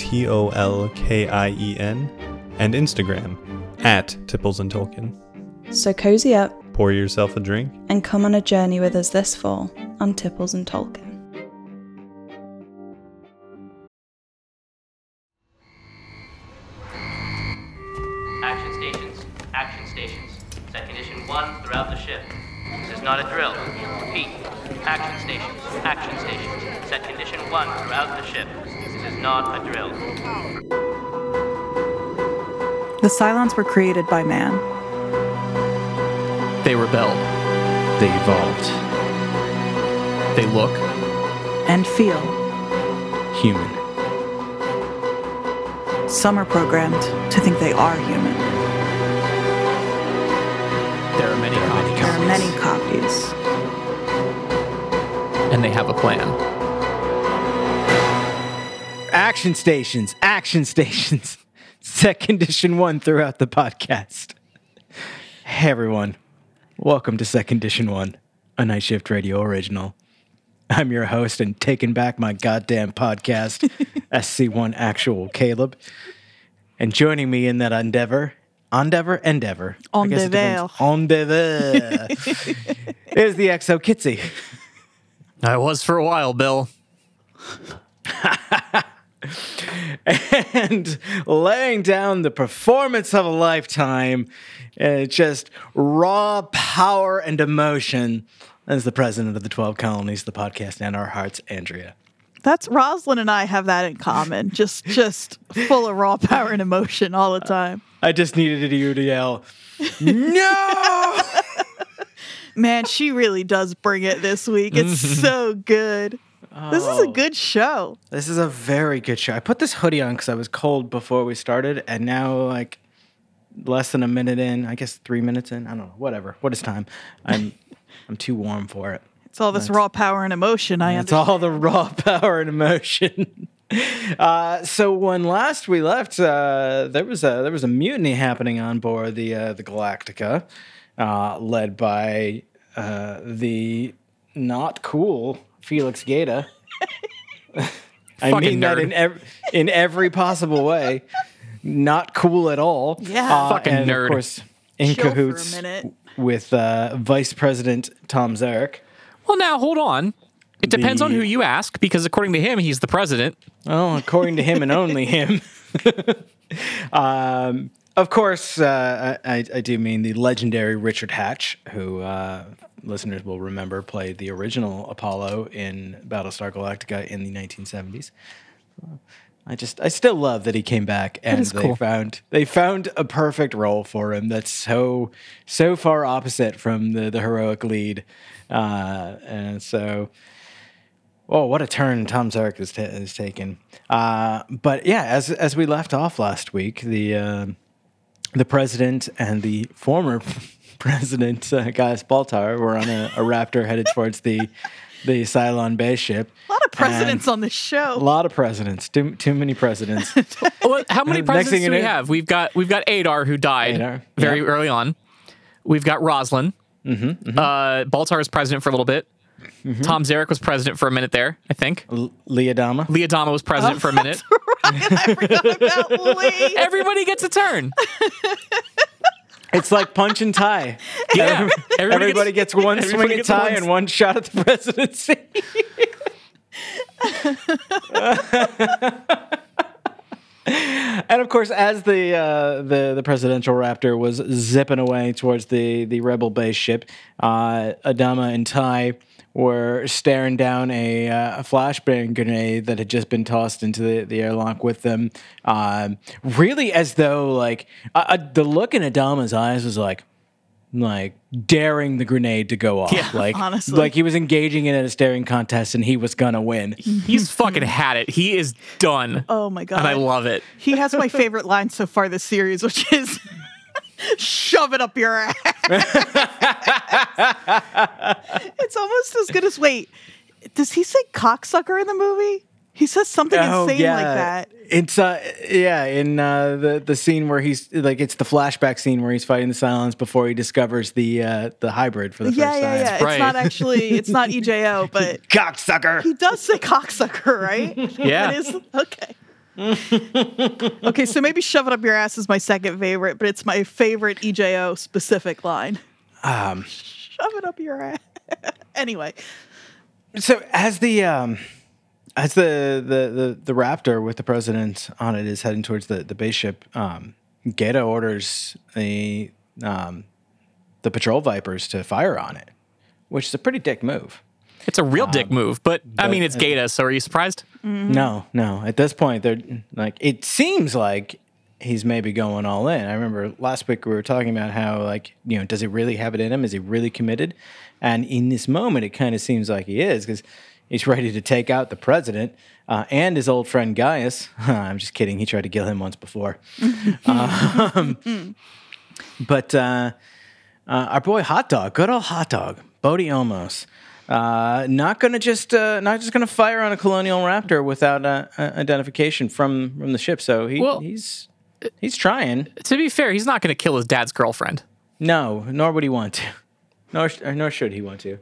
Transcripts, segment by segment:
T O L K I E N, and Instagram at Tipples and Tolkien. So cozy up Pour yourself a drink. and come on a journey with us this fall on Tipples and Tolkien. Action stations. Action stations. Set condition one throughout the ship. This is not a drill. Repeat. Action stations. Action stations. Set condition one throughout the ship. This is not a drill. The Cylons were created by man. They rebelled. They evolved. They look. and feel. Human. Some are programmed to think they are human. There are many copies. There are many copies. And they have a plan. Action stations. Action stations. Set condition one throughout the podcast. Hey everyone. Welcome to Set Condition One, a Night Shift Radio original. I'm your host and taking back my goddamn podcast, SC1 Actual Caleb. And joining me in that endeavor, endeavor, endeavor. I guess it depends. Endeavor. is the XO Kitsy. I was for a while, Bill. and laying down the performance of a lifetime, uh, just raw power and emotion as the president of the 12 colonies, the podcast, and our hearts, Andrea. That's Roslin and I have that in common. Just just full of raw power and emotion all the time. I just needed you to yell, no! Man, she really does bring it this week. It's so good. This is a Oh. good show. This is a very good show. I put this hoodie on because I was cold before we started, and now, like, less than a minute in, I guess three minutes in, I don't know, whatever. What is time? I'm, I'm too warm for it. It's all this raw power and emotion. I It's understand. all the raw power and emotion. Uh, so when last we left, uh, there was a there was a mutiny happening on board the uh, the Galactica, uh, led by uh, the not cool Felix Gaeta. I Fucking mean that in ev- in every possible way. Not cool at all. Yeah. Uh, Fucking and nerd. Of course, in Chill for a cahoots minute. with uh, Vice President Tom Zarek. Well, now hold on. It depends on who you ask, because according to him, he's the president. Oh, according to him and only him. um, of course, uh, I, I do mean the legendary Richard Hatch, who uh, listeners will remember played the original Apollo in Battlestar Galactica in the 1970s. I just, I still love that he came back and they cool. found they found a perfect role for him. That's so so far opposite from the the heroic lead, uh, and so Oh, what a turn Tom Zarek has, ta- has taken. Uh, but yeah, as as we left off last week, the uh, the president and the former president, uh, Gaius Baltar, were on a, a Raptor headed towards the the Cylon base ship. a lot of presidents And on this show. A lot of presidents. Too too many presidents. Well, how many presidents do we know- have? We've got we've got Adar who died Adar, very yeah. early on. We've got Roslin. Mm-hmm, Uh, Baltar was president for a little bit. Mm-hmm. Tom Zarek was president for a minute there, I think. L- Lee Adama. Leodama was president for a minute. I forgot about Lee. Everybody gets a turn. It's like punch and tie. Yeah, Everybody, gets, one everybody swing at tie one- and one shot at the presidency. and of course, as the uh, the the presidential raptor was zipping away towards the the rebel base ship, uh, Adama and Tigh were staring down a, uh, a flashbang grenade that had just been tossed into the, the airlock with them. Um, really, as though like uh, uh, the look in Adama's eyes was like, like daring the grenade to go off. Yeah, like honestly. like he was engaging in a staring contest and he was gonna win. He's fucking had it. He is done. Oh my god. and I love it. He has my favorite line so far this series, which is shove it up your ass. it's almost as good as wait. Does he say cocksucker in the movie? He says something Oh, insane like that. It's uh yeah, in uh the the scene where he's like it's the flashback scene where he's fighting the Cylons before he discovers the uh the hybrid for the Yeah, first yeah, time. yeah. It's right. not actually it's not EJO, but Cocksucker. he does say cocksucker, right? Yeah. That is okay. okay, so maybe shove it up your ass is my second favorite, but it's my favorite EJO specific line. Um Shove it up your ass. anyway, so as the um as the, the the the raptor with the president on it is heading towards the the base ship, um Gaeta orders the um the patrol vipers to fire on it, which is a pretty dick move. It's a real dick move, but, I mean, it's Gaeta, so are you surprised? No, no. At this point, they're like it seems like he's maybe going all in. I remember last week we were talking about how like you know does he really have it in him? Is he really committed? And in this moment, it kind of seems like he is because he's ready to take out the president uh, and his old friend Gaius. I'm just kidding. He tried to kill him once before. um, but uh, uh, our boy Hot Dog, good old Hot Dog, Bodie Olmos. Uh, not gonna just uh, not just gonna fire on a colonial raptor without identification from from the ship. So he, Well- he's he's trying. To be fair, he's not going to kill his dad's girlfriend. No, nor would he want to. Nor nor should he want to.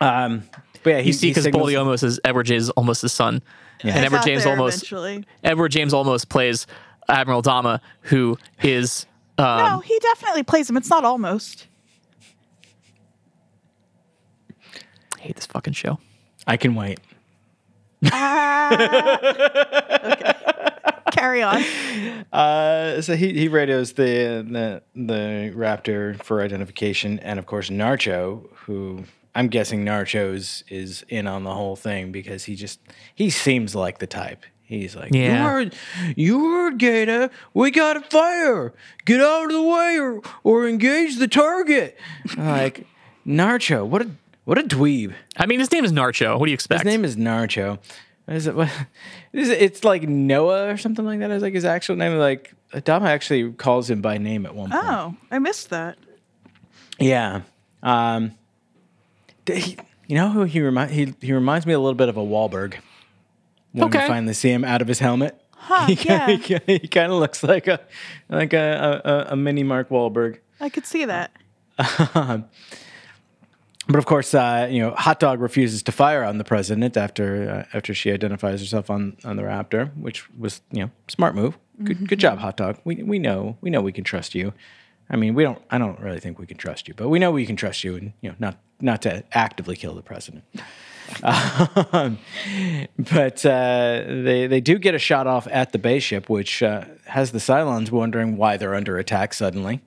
Um, but yeah, he, You see, because signals- Boldy almost is Edward James almost his son, yeah. and Edward James almost eventually. Edward James almost plays Admiral Dama, who is um, no, he definitely plays him. It's not almost. I hate this fucking show. I can wait. Carry on. Uh, so he, he radios the, the the raptor for identification, and of course Narcho, who I'm guessing Narcho's is in on the whole thing because he just he seems like the type. He's like, Yeah. you heard, you heard, Gaeta. We got to fire. Get out of the way, or or engage the target. like Narcho, what a what a dweeb. I mean, his name is Narcho. What do you expect? His name is Narcho. What is it? What, is it? It's like Noah or something like that. Is like his actual name. Like Adama actually calls him by name at one point. Oh, I missed that. Yeah. Um, d- he, you know who he remind he he reminds me a little bit of a Wahlberg. When Okay. we finally see him out of his helmet, Huh, he, yeah. he, kind of looks like a like a, a, a mini Mark Wahlberg. I could see that. But of course, uh, you know, Hot Dog refuses to fire on the president after uh, after she identifies herself on, on the Raptor, which was you know smart move. Good good job, Hot Dog. We we know we know we can trust you. I mean, we don't. I don't really think we can trust you, but we know we can trust you, and you know, not not to actively kill the president. Um, but uh, they they do get a shot off at the base ship, which uh, has the Cylons wondering why they're under attack suddenly.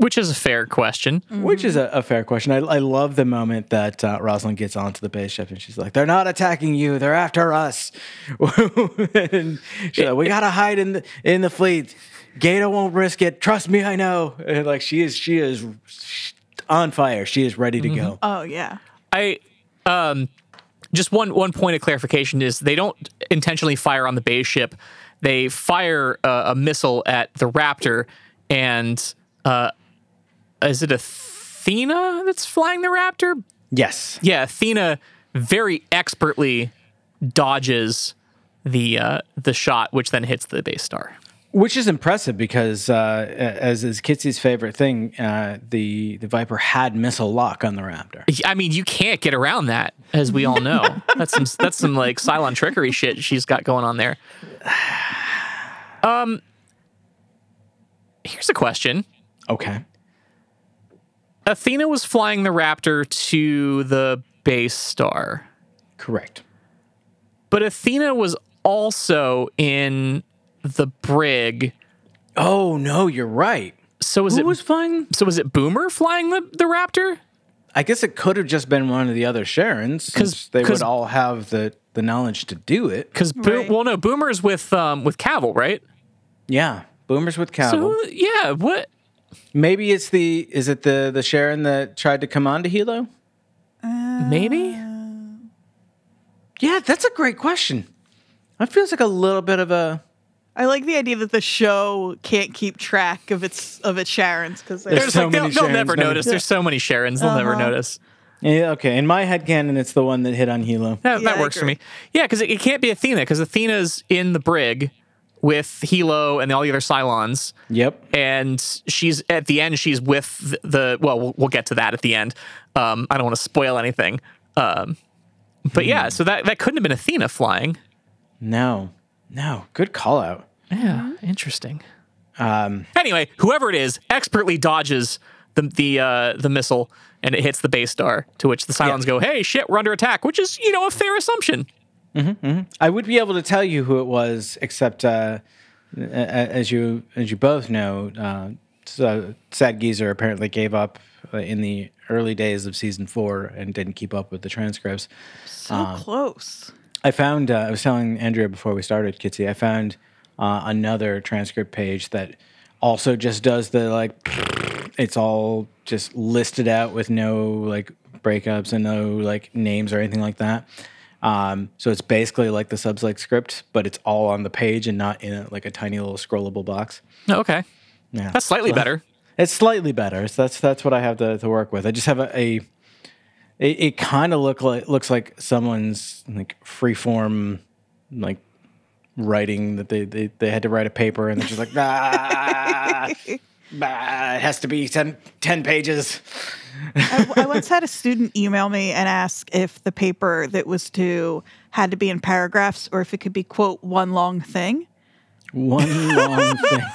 Which is a fair question. Which is a, a fair question. I, I love the moment that uh, Rosalind gets onto the base ship and she's like, "They're not attacking you. They're after us." and she's like, "We gotta hide in the in the fleet. Gaeta won't risk it. Trust me, I know." And like she is, she is on fire. She is ready to go. Oh yeah. I um just one one point of clarification is they don't intentionally fire on the base ship. They fire uh, a missile at the Raptor, and uh, is it Athena that's flying the Raptor? Yes. Yeah, Athena very expertly dodges the uh, the shot, which then hits the base star. Which is impressive because, uh, as is Kitsy's favorite thing, uh, the the Viper had missile lock on the Raptor. I mean, you can't get around that, as we all know. that's some that's some like Cylon trickery shit she's got going on there. Um, here's a question: Okay. Athena was flying the Raptor to the base star, Correct. but Athena was also in the brig. Oh no, you're right. So was Who it was flying? so was it Boomer flying the the Raptor? I guess it could have just been one of the other Sharons, 'Cause- because they 'cause- would all have the, the knowledge to do it. Because Bo- Right. well, no, Boomer's with um with Cavil, right? Yeah, Boomers with So Cavil. who- yeah, what? Maybe it's the is it the the Sharon that tried to come on to Helo? Maybe. Yeah, that's a great question. That feels like a little bit of a I like the idea that the show can't keep track of its of its Sharons because There's There's so like, they'll, they'll never no- notice. There's so many Sharons, they'll never notice. yeah, okay. In my head canon, it's the one that hit on Helo. That, Yeah, that works for me. Yeah, because it, it can't be Athena, because Athena's in the brig with Helo and all the other Cylons. Yep. and she's at the end she's with the, the well, well we'll get to that at the end um i don't want to spoil anything um but yeah so that that couldn't have been athena flying No. No. Good call out. Yeah interesting um anyway whoever it is expertly dodges the the uh the missile and it hits the base star to which the Cylons go hey shit we're under attack which is you know a fair assumption I would be able to tell you who it was, except uh, a- a- as you as you both know, uh, so Sad Geezer apparently gave up uh, in the early days of season four and didn't keep up with the transcripts. so close. I found uh, I was telling Andrea before we started, Kitsy. I found uh, another transcript page that also just does the like. It's all just listed out with no like breakups and no like names or anything like that. Um, so it's basically like the subs like script, but it's all on the page and not in a, like a tiny little scrollable box. okay Yeah, that's slightly So- better It's slightly better. So that's that's what I have to, to work with. I just have a, a it, it kind of look like looks like someone's like freeform like writing that they, they they had to write a paper and they're just like ah, bah, it has to be 10, 10 pages. I, I once had a student email me and ask if the paper that was due had to be in paragraphs or if it could be quote one long thing. One long thing.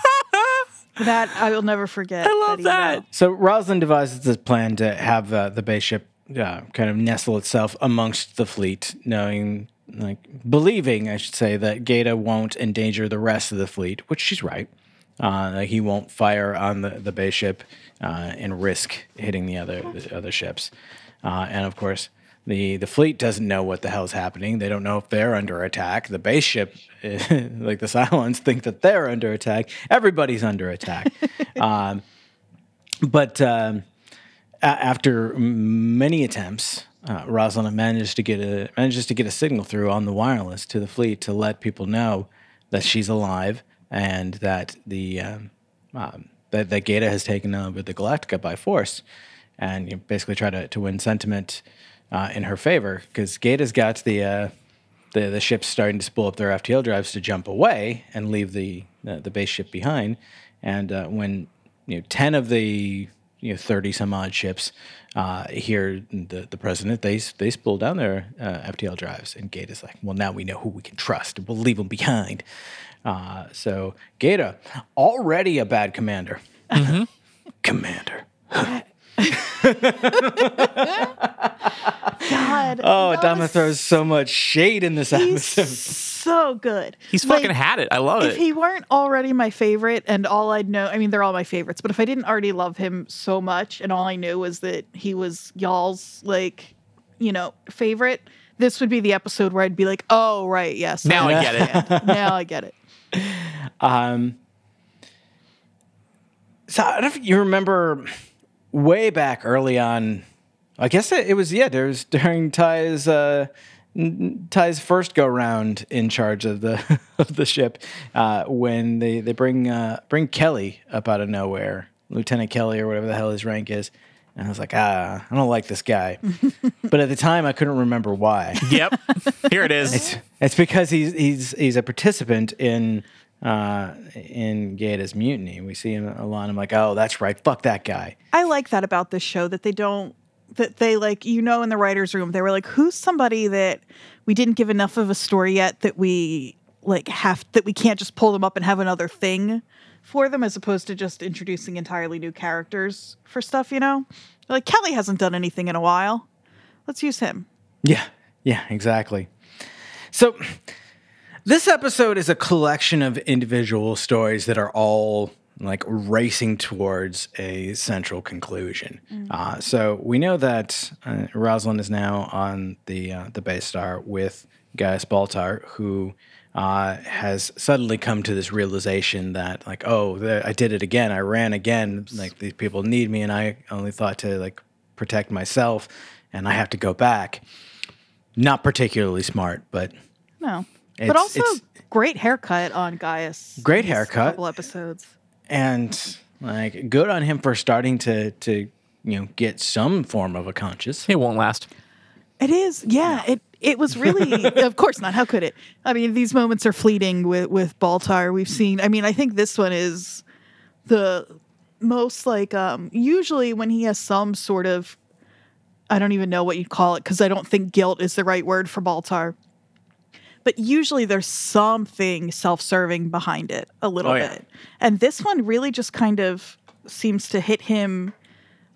That I will never forget. i love email. that So Rosalind devises this plan to have uh, the base ship uh, kind of nestle itself amongst the fleet, knowing, like, believing, I should say, that Gaeta won't endanger the rest of the fleet, which she's right. Uh, he won't fire on the, the base ship uh, and risk hitting the other the other ships. Uh, and of course, the the fleet doesn't know what the hell's happening. They don't know if they're under attack. The base ship, like the Cylons, think that they're under attack. Everybody's under attack. um, but um, a- after many attempts, uh, Rosalind manages to get a manages to get a signal through on the wireless to the fleet to let people know that she's alive and that the um, um, that, that has taken over the Galactica by force, and you know, basically try to, to win sentiment uh, in her favor because Gaeta's got the. Uh, the, the ships starting to spool up their FTL drives to jump away and leave the uh, the base ship behind. And uh, when you know ten of the you know thirty some odd ships uh, hear the the president, they they spool down their uh, FTL drives, and Gaeta's like, well, now we know who we can trust. We'll leave them behind. Uh, so Gaeta, already a bad commander, commander. God. Oh, that Adama throws so much shade in this He's episode. so good. he's Like, fucking had it i love If it If he weren't already my favorite, and all I'd know, I mean, they're all my favorites, but if I didn't already love him so much, and all I knew was that he was y'all's, like, you know, favorite, this would be the episode where I'd be like, oh, right, yes. now i get it now I get it. Um, so I don't know if you remember way back early on. I guess it, it was yeah. There was during Tigh's uh, Tigh's first go round in charge of the of the ship uh, when they they bring uh, bring Kelly up out of nowhere, Lieutenant Kelly or whatever the hell his rank is. And I was like, ah, I don't like this guy. but at the time, I couldn't remember why. yep here it is It's because he's he's he's a participant in uh in Gaeta's mutiny. We see him a lot. I'm like, oh, that's right. Fuck that guy. I like that about this show that they don't that they like you know in the writers room they were like who's somebody that we didn't give enough of a story yet that we like have that we can't just pull them up and have another thing for them as opposed to just introducing entirely new characters for stuff you know like Kelly hasn't done anything in a while let's use him Yeah, yeah, exactly. So this episode is a collection of individual stories that are all like racing towards a central conclusion. Uh, so we know that uh, Rosalind is now on the uh, the base star with Gaius Baltar, who uh, has suddenly come to this realization that, like, oh, the, I did it again. I ran again. Like these people need me, and I only thought to like protect myself, and I have to go back. Not particularly smart, but No. It's- but also it's- great haircut on Gaius. Great these haircut. Couple episodes. and like good on him for starting to to you know get some form of a conscience. It won't last. It is, yeah. It it was really, of course not. How could it? I mean, these moments are fleeting with with Baltar. We've seen. I mean, I think this one is the most like. um Usually, when he has some sort of, I don't even know what you'd call it because I don't think guilt is the right word for Baltar. But usually, there's something self-serving behind it a little Oh, yeah. bit, and this one really just kind of seems to hit him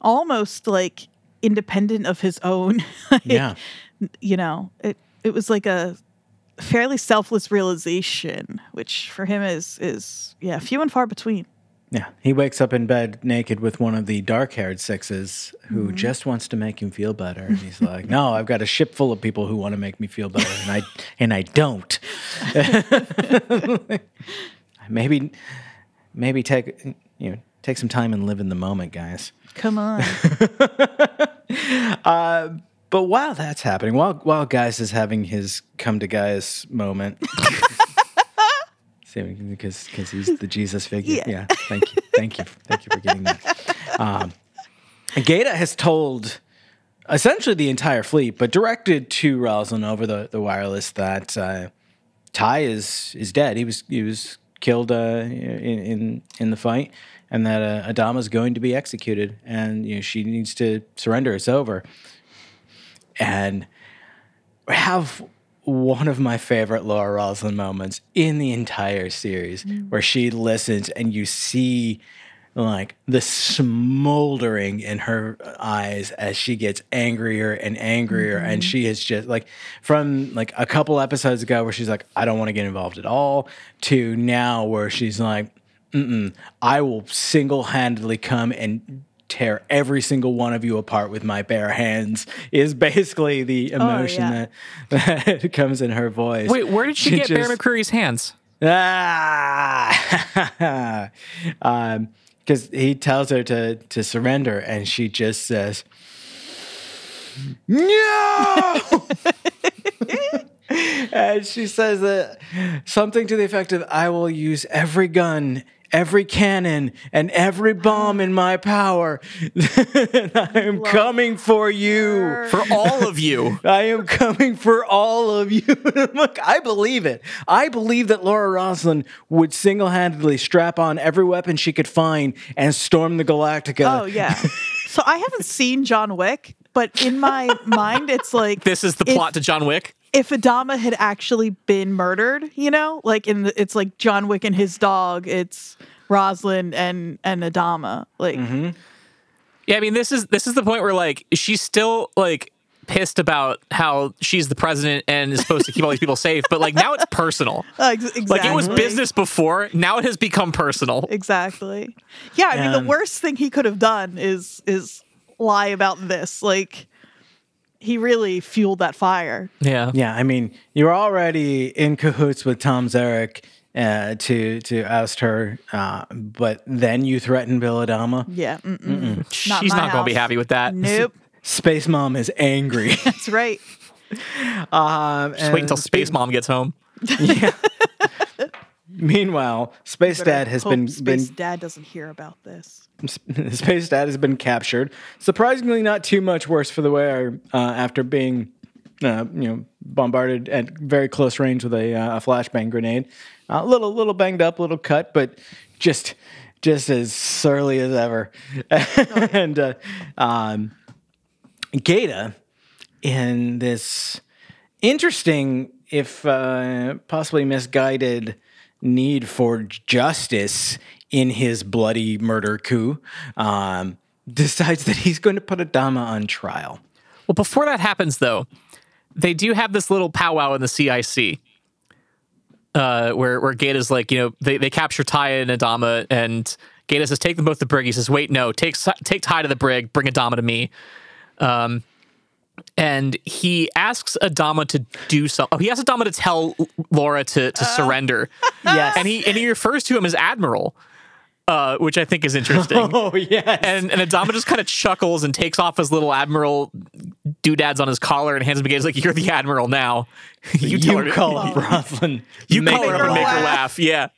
almost like independent of his own. like, Yeah. you know, it it was like a fairly selfless realization, which for him is is yeah, few and far between. Yeah, he wakes up in bed naked with one of the dark-haired sixes who mm-hmm. just wants to make him feel better. And he's like, "No, I've got a ship full of people who want to make me feel better, and I and I don't." maybe, maybe take you know take some time and live in the moment, guys. Come on. Uh, but while that's happening, while while Gaius is having his come to Guys moment, because because he's the Jesus figure. Yeah. Yeah. Thank you, thank you, thank you for getting that. Um, Gaeta has told essentially the entire fleet, but directed to Rosalind over the, the wireless that uh, Tigh is is dead. He was he was killed uh, in, in in the fight, and that uh, Adama is going to be executed, and you know she needs to surrender. It's over and have one of my favorite Laura Roslin moments in the entire series mm. where she listens and you see like the smoldering in her eyes as she gets angrier and angrier. And mm-hmm. she is just like from like a couple episodes ago where she's like I don't want to get involved at all to now where she's like Mm-mm, I will single-handedly come and tear every single one of you apart with my bare hands is basically the emotion yeah. that, that comes in her voice. Wait, where did she, get Bear just- McCreary's hands? Ah, because he tells her to to surrender, and she just says, "No." and she says that something to the effect of, "I will use every gun." Every cannon and every bomb in my power. I am coming for you. For all of you. I am coming for all of you. I'm I believe it. I believe that Laura Roslin would single handedly strap on every weapon she could find and storm the Galactica. Oh yeah. So I haven't seen John Wick, but in my mind, it's like This is the if- plot to John Wick. If Adama had actually been murdered, you know, like in the, it's like John Wick and his dog. It's Rosalind and and Adama. Like Mm-hmm. Yeah, I mean this is this is the point where like she's still like pissed about how she's the president and is supposed to keep all these people safe, but like now it's personal. ex- exactly. Like it was business before, now it has become personal. Exactly. Yeah, I mean And- the worst thing he could have done is is lie about this. Like he really fueled that fire. Yeah. Yeah, I mean, you're already in cahoots with Tom Zarek uh, to to oust her, uh, but then you threaten Bill Adama. Yeah. Mm-mm. Not She's my not going to be happy with that. Nope. Space Mom is angry. That's right. um, Just wait until Space Mom gets home. Yeah. Meanwhile, Space Dad has hope been Space been Dad doesn't hear about this. Space Dad has been captured. Surprisingly, not too much worse for the wearer uh, after being, uh, you know, bombarded at very close range with a, uh, a flashbang grenade. A little, little banged up, a little cut, but just, just as surly as ever. and uh, um, Gaeta, in this interesting, if uh, possibly misguided, need for justice in his bloody murder coup, um, decides that he's going to put Adama on trial. Well, before that happens, though, they do have this little powwow in the CIC, uh, where where Gaeta's like, you know, they, they capture Tigh and Adama, and Gaeta says, "Take them both to the brig." He says, "Wait, no, take take Tigh to the brig, bring Adama to me." Um, and he asks Adama to do something. Oh, he asks Adama to tell Laura to to surrender, Yes. and he and he refers to him as Admiral, uh, which I think is interesting. Oh yes. And and Adama just kind of chuckles and takes off his little admiral doodads on his collar and hands him again. He's like, "You're the admiral now. you, you, her, call him Roslin. you Make call her up her and make her laugh. laugh." Yeah,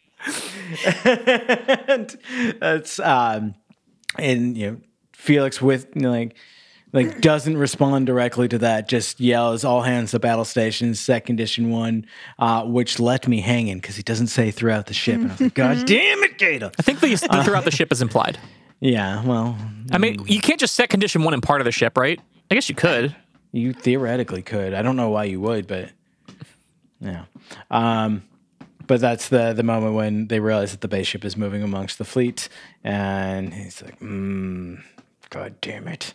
and that's um and you know Felix with you know, like like doesn't respond directly to that just yells all hands to battle stations second condition one uh which left me hanging because he doesn't say throughout the ship. And i was like god damn it gator. I think the, the throughout the ship is implied. yeah well I mean, you can't just set condition one in part of the ship, right? I guess you could. you theoretically could. I don't know why you would but yeah. Um but that's the the moment when they realize that the base ship is moving amongst the fleet and he's like mm, god damn it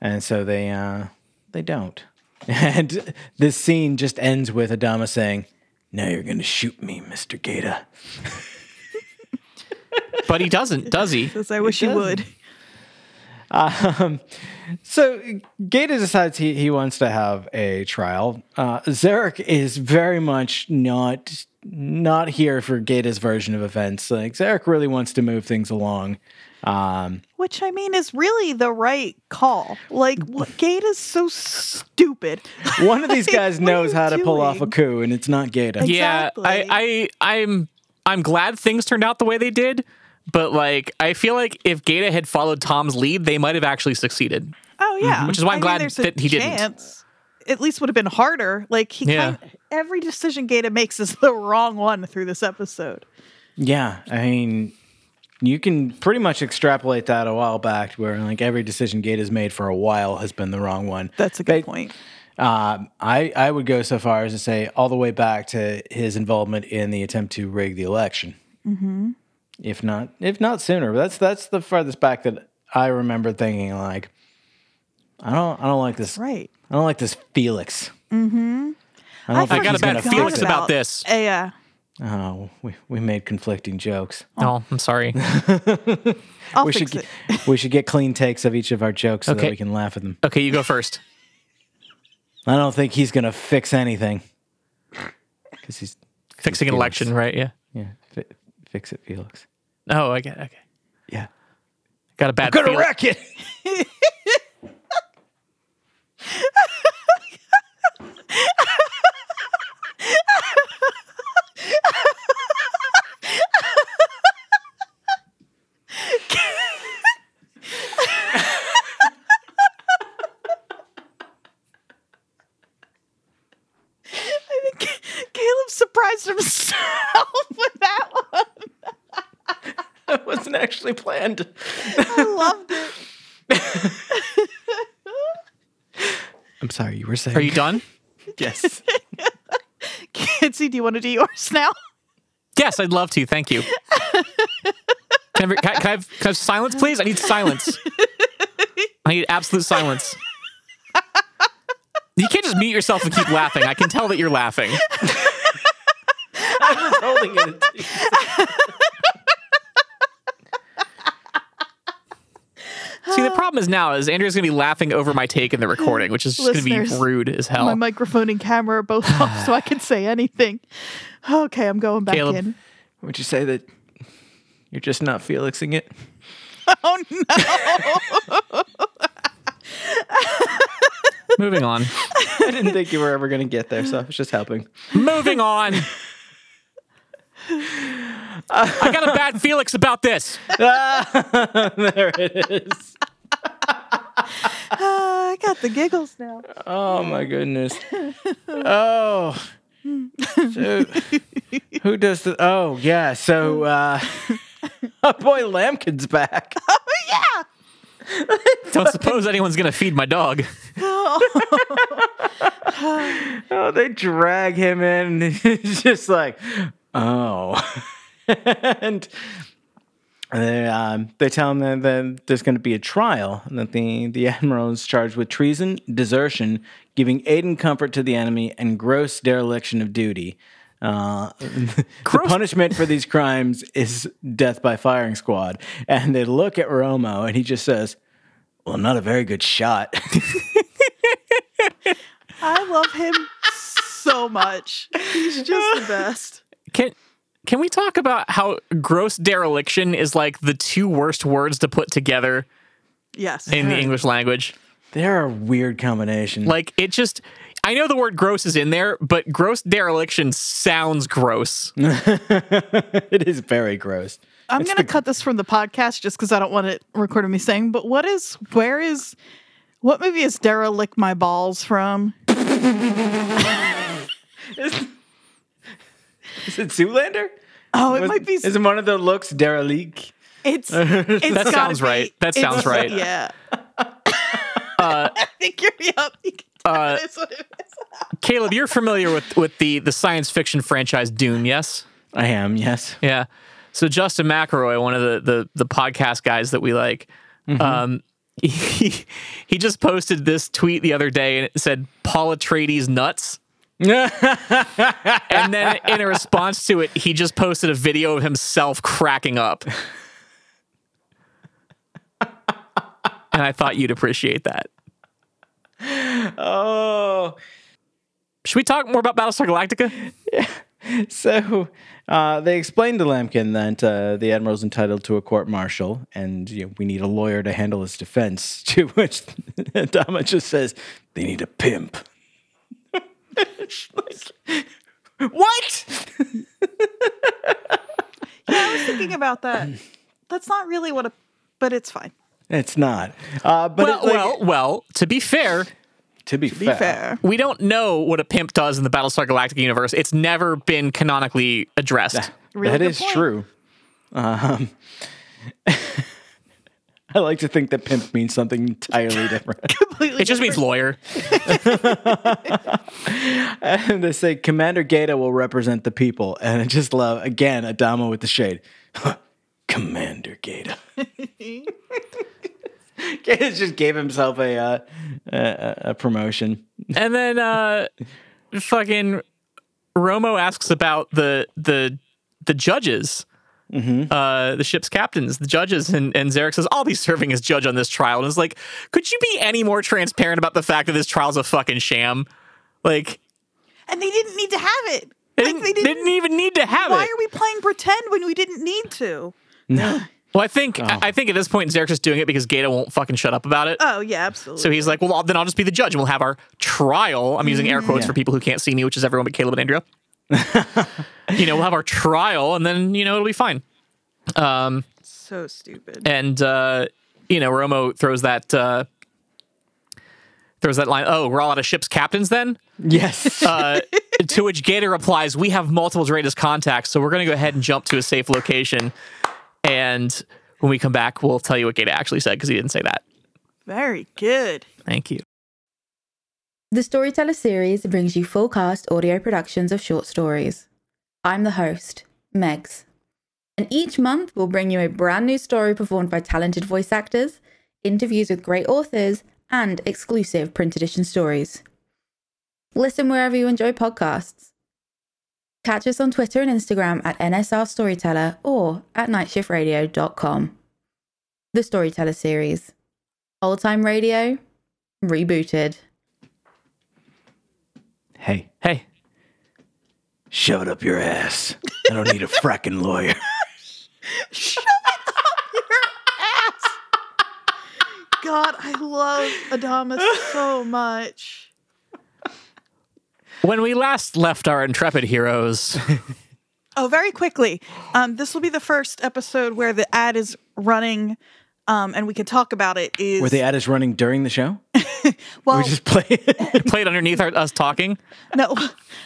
and so they uh they don't and this scene just ends with adama saying now you're gonna shoot me mr Gaeta." But he doesn't, does he? Says, I wish he would. Um, so Gaeta decides he, he wants to have a trial. Uh, Zarek is very much not not here for Gaeta's version of events. Like Zarek really wants to move things along. Um, Which I mean is really the right call. Like, what Gate is so stupid. one of these guys what knows you how to pull off a coup, and it's not Gaeta. Yeah, I, I, I'm, I'm glad things turned out the way they did. But like, I feel like if Gaeta had followed Tom's lead, they might have actually succeeded. Oh yeah, Which is why I'm I mean, glad there's a that he didn't. At least would have been harder. Like he, Yeah. kind every decision Gaeta makes is the wrong one through this episode. Yeah, I mean, you can pretty much extrapolate that a while back, where like every decision Gate has made for a while has been the wrong one. That's a good They- point. Um, I, I would go so far as to say all the way back to his involvement in the attempt to rig the election. Mm-hmm. If not, if not sooner. But that's that's the farthest back that I remember thinking like, I don't I don't like this. Right. I don't like this Felix. Mm-hmm. I don't I think got a bad gonna feeling about about this. Uh, yeah. Oh, we, we made conflicting jokes. Oh, I'm sorry. I'll we fix should it. get, we should get clean takes of each of our jokes so Okay. that we can laugh at them. Okay, you go first. I don't think he's gonna fix anything because he's Fixing an Felix. election, right? Yeah. Yeah, fi- fix it, Felix. Oh, I get. Okay. Yeah. Got a bad. Gonna feeling. wreck it. I think Caleb surprised himself with that one. That wasn't actually planned. I loved it. I'm sorry, you were saying. Are you done? Yes. Kitsy, do you want to do yours now? Yes, I'd love to. Thank you. Can I, can I, can I have, can I have silence, please? I need silence. I need absolute silence. You can't just mute yourself and keep laughing. I can tell that you're laughing. I was holding it. See, the problem is now is Andrew's gonna be laughing over my take in the recording, which is just gonna be rude as hell. My microphone and camera are both off, so I can say anything. Okay, I'm going back Caleb. in. Would you say that you're just not Felixing it? Oh no! Moving on. I didn't think you were ever going to get there, so I was just helping. Moving on. I got a bad Felix about this. there it is. I got the giggles now. Oh my goodness. Oh. So, who does the? Oh yeah. So uh, our boy Lampkin's back. Oh yeah! Don't suppose anyone's gonna feed my dog. Oh, they drag him in. And he's just like, oh. and they, um, they tell him that, that there's going to be a trial, and that the, the admiral is charged with treason, desertion, giving aid and comfort to the enemy, and gross dereliction of duty. Uh, the punishment for these crimes is death by firing squad. And they look at Romo, and he just says, "Well, not a very good shot." I love him so much. He's just the best. Can can we talk about how gross dereliction is like the two worst words to put together Yes. in the English language? They're a weird combination. Like it just I know the word gross is in there, but gross dereliction sounds gross. it is very gross. I'm going to cut this from the podcast just because I don't want it recorded me saying, but what is, where is, what movie is Derelict My Balls from? Is it Zoolander? Oh, it Was- might be. Is it one of the looks derelict? It's, it's That sounds be- right. That sounds right. Yeah. I think you're yep. Uh, That's what it is. Caleb, you're familiar with with the the science fiction franchise Dune, yes? I am, yes. Yeah. So Justin McElroy, one of the the, the podcast guys that we like, um, he, he just posted this tweet the other day and it said Paul Atreides nuts. And then in a response to it, he just posted a video of himself cracking up. and I thought you'd appreciate that. Oh. Should we talk more about Battlestar Galactica? Yeah. So uh, they explained to Lampkin that uh, the admiral's entitled to a court martial, and you know, we need a lawyer to handle his defense. To which Dama just says, "They need a pimp." Like, what? Yeah, I was thinking about that. That's not really what a, but it's fine. It's not. Uh, but Well, it, like, well, well, to be fair, to be, Be fair. we don't know what a pimp does in the Battlestar Galactica universe. It's never been canonically addressed. Really that good is point. true. Um, I like to think that pimp means something entirely different. Completely It just means lawyer. and they say Commander Gaeta will represent the people, and I just love again Adama with the shade. Commander Gaeta. Gaeta just gave himself a uh, a, a promotion. And then uh fucking Romo asks about the the the judges. Uh, the ship's captains, the judges, and, and Zarek says, I'll be serving as judge on this trial. And it's like, could you be any more transparent about the fact that this trial's a fucking sham? Like, And they didn't need to have it. they Like, didn't, they didn't. even need to have why it. Why are we playing pretend when we didn't need to? No. Well, I think I I think at this point Zarek's just doing it because Gaeta won't fucking shut up about it. Oh yeah, absolutely. so he's like, well, I'll- then I'll just be the judge and we'll have our trial. I'm using air quotes Yeah. for people who can't see me, which is everyone but Caleb and Andrea. you know, we'll have our trial and then, you know, it'll be fine. Um, so stupid. and, uh, you know, Romo throws that, uh, throws that line, oh, we're all out of ship's captains then? Yes. Uh, to which Gator replies, "We have multiple Dradis contacts, so we're going to go ahead and jump to a safe location." And when we come back, we'll tell you what Gator actually said because he didn't say that. Very good. Thank you. The Storyteller series brings you full cast audio productions of short stories. I'm the host, Megs. And each month we'll bring you a brand new story performed by talented voice actors, interviews with great authors, and exclusive print edition stories. Listen wherever you enjoy podcasts. Catch us on Twitter and Instagram at NSR Storyteller or at nightshiftradio.com. The Storyteller series. Old time radio, rebooted. Hey, Hey, shove it up your ass. I don't need a fracking lawyer. Shove it up your ass. God, I love Adamas so much. when we last left our intrepid heroes, Oh, very quickly. Um, this will be the first episode where the ad is running, um, and we can talk about it. Is Were the ad is running during the show? well, we just play it. played underneath our, us talking. no.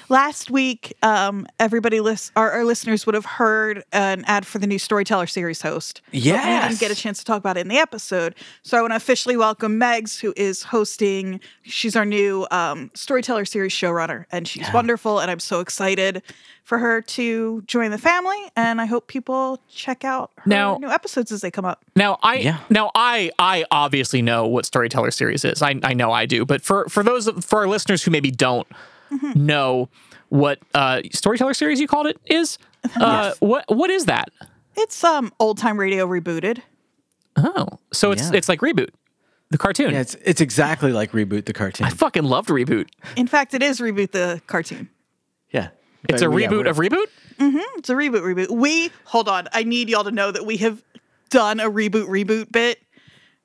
Last week, um, everybody list our, our listeners would have heard an ad for the new Storyteller series host. But we didn't get a chance to talk about it in the episode, so I want to officially welcome Megs, who is hosting. She's our new um, Storyteller series showrunner, and she's wonderful. And I'm so excited for her to join the family. And I hope people check out her Now- new episodes as they come up. Now I Yeah. now I I obviously know what storyteller series is. I I know I do, but for for those for our listeners who maybe don't Mm-hmm. know what uh storyteller series you called it is, uh what what is that? It's um old time radio rebooted. Oh, so it's Yeah. it's like reboot. the cartoon. Yeah, it's it's exactly like reboot the cartoon. I fucking loved reboot. In fact, it is reboot the cartoon. yeah, It's a But, yeah, reboot we're- of reboot. It's a reboot reboot. We hold on. I need y'all to know that we have done a reboot reboot bit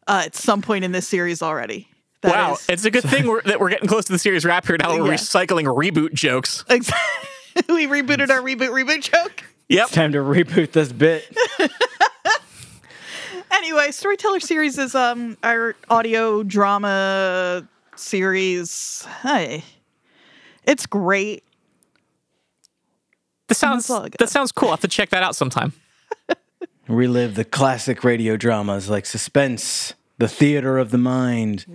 uh, at some point in this series already. That wow, is- it's a good thing we're, that we're getting close to the series wrap here. Now we're Yeah. recycling reboot jokes. Exactly. we rebooted our reboot reboot joke. Yep. time to reboot this bit. Anyway, Storyteller series is um our audio drama series. Hey, it's great. That sounds all that sounds cool. I have to check that out sometime. Relive the classic radio dramas like Suspense, The Theater of the Mind.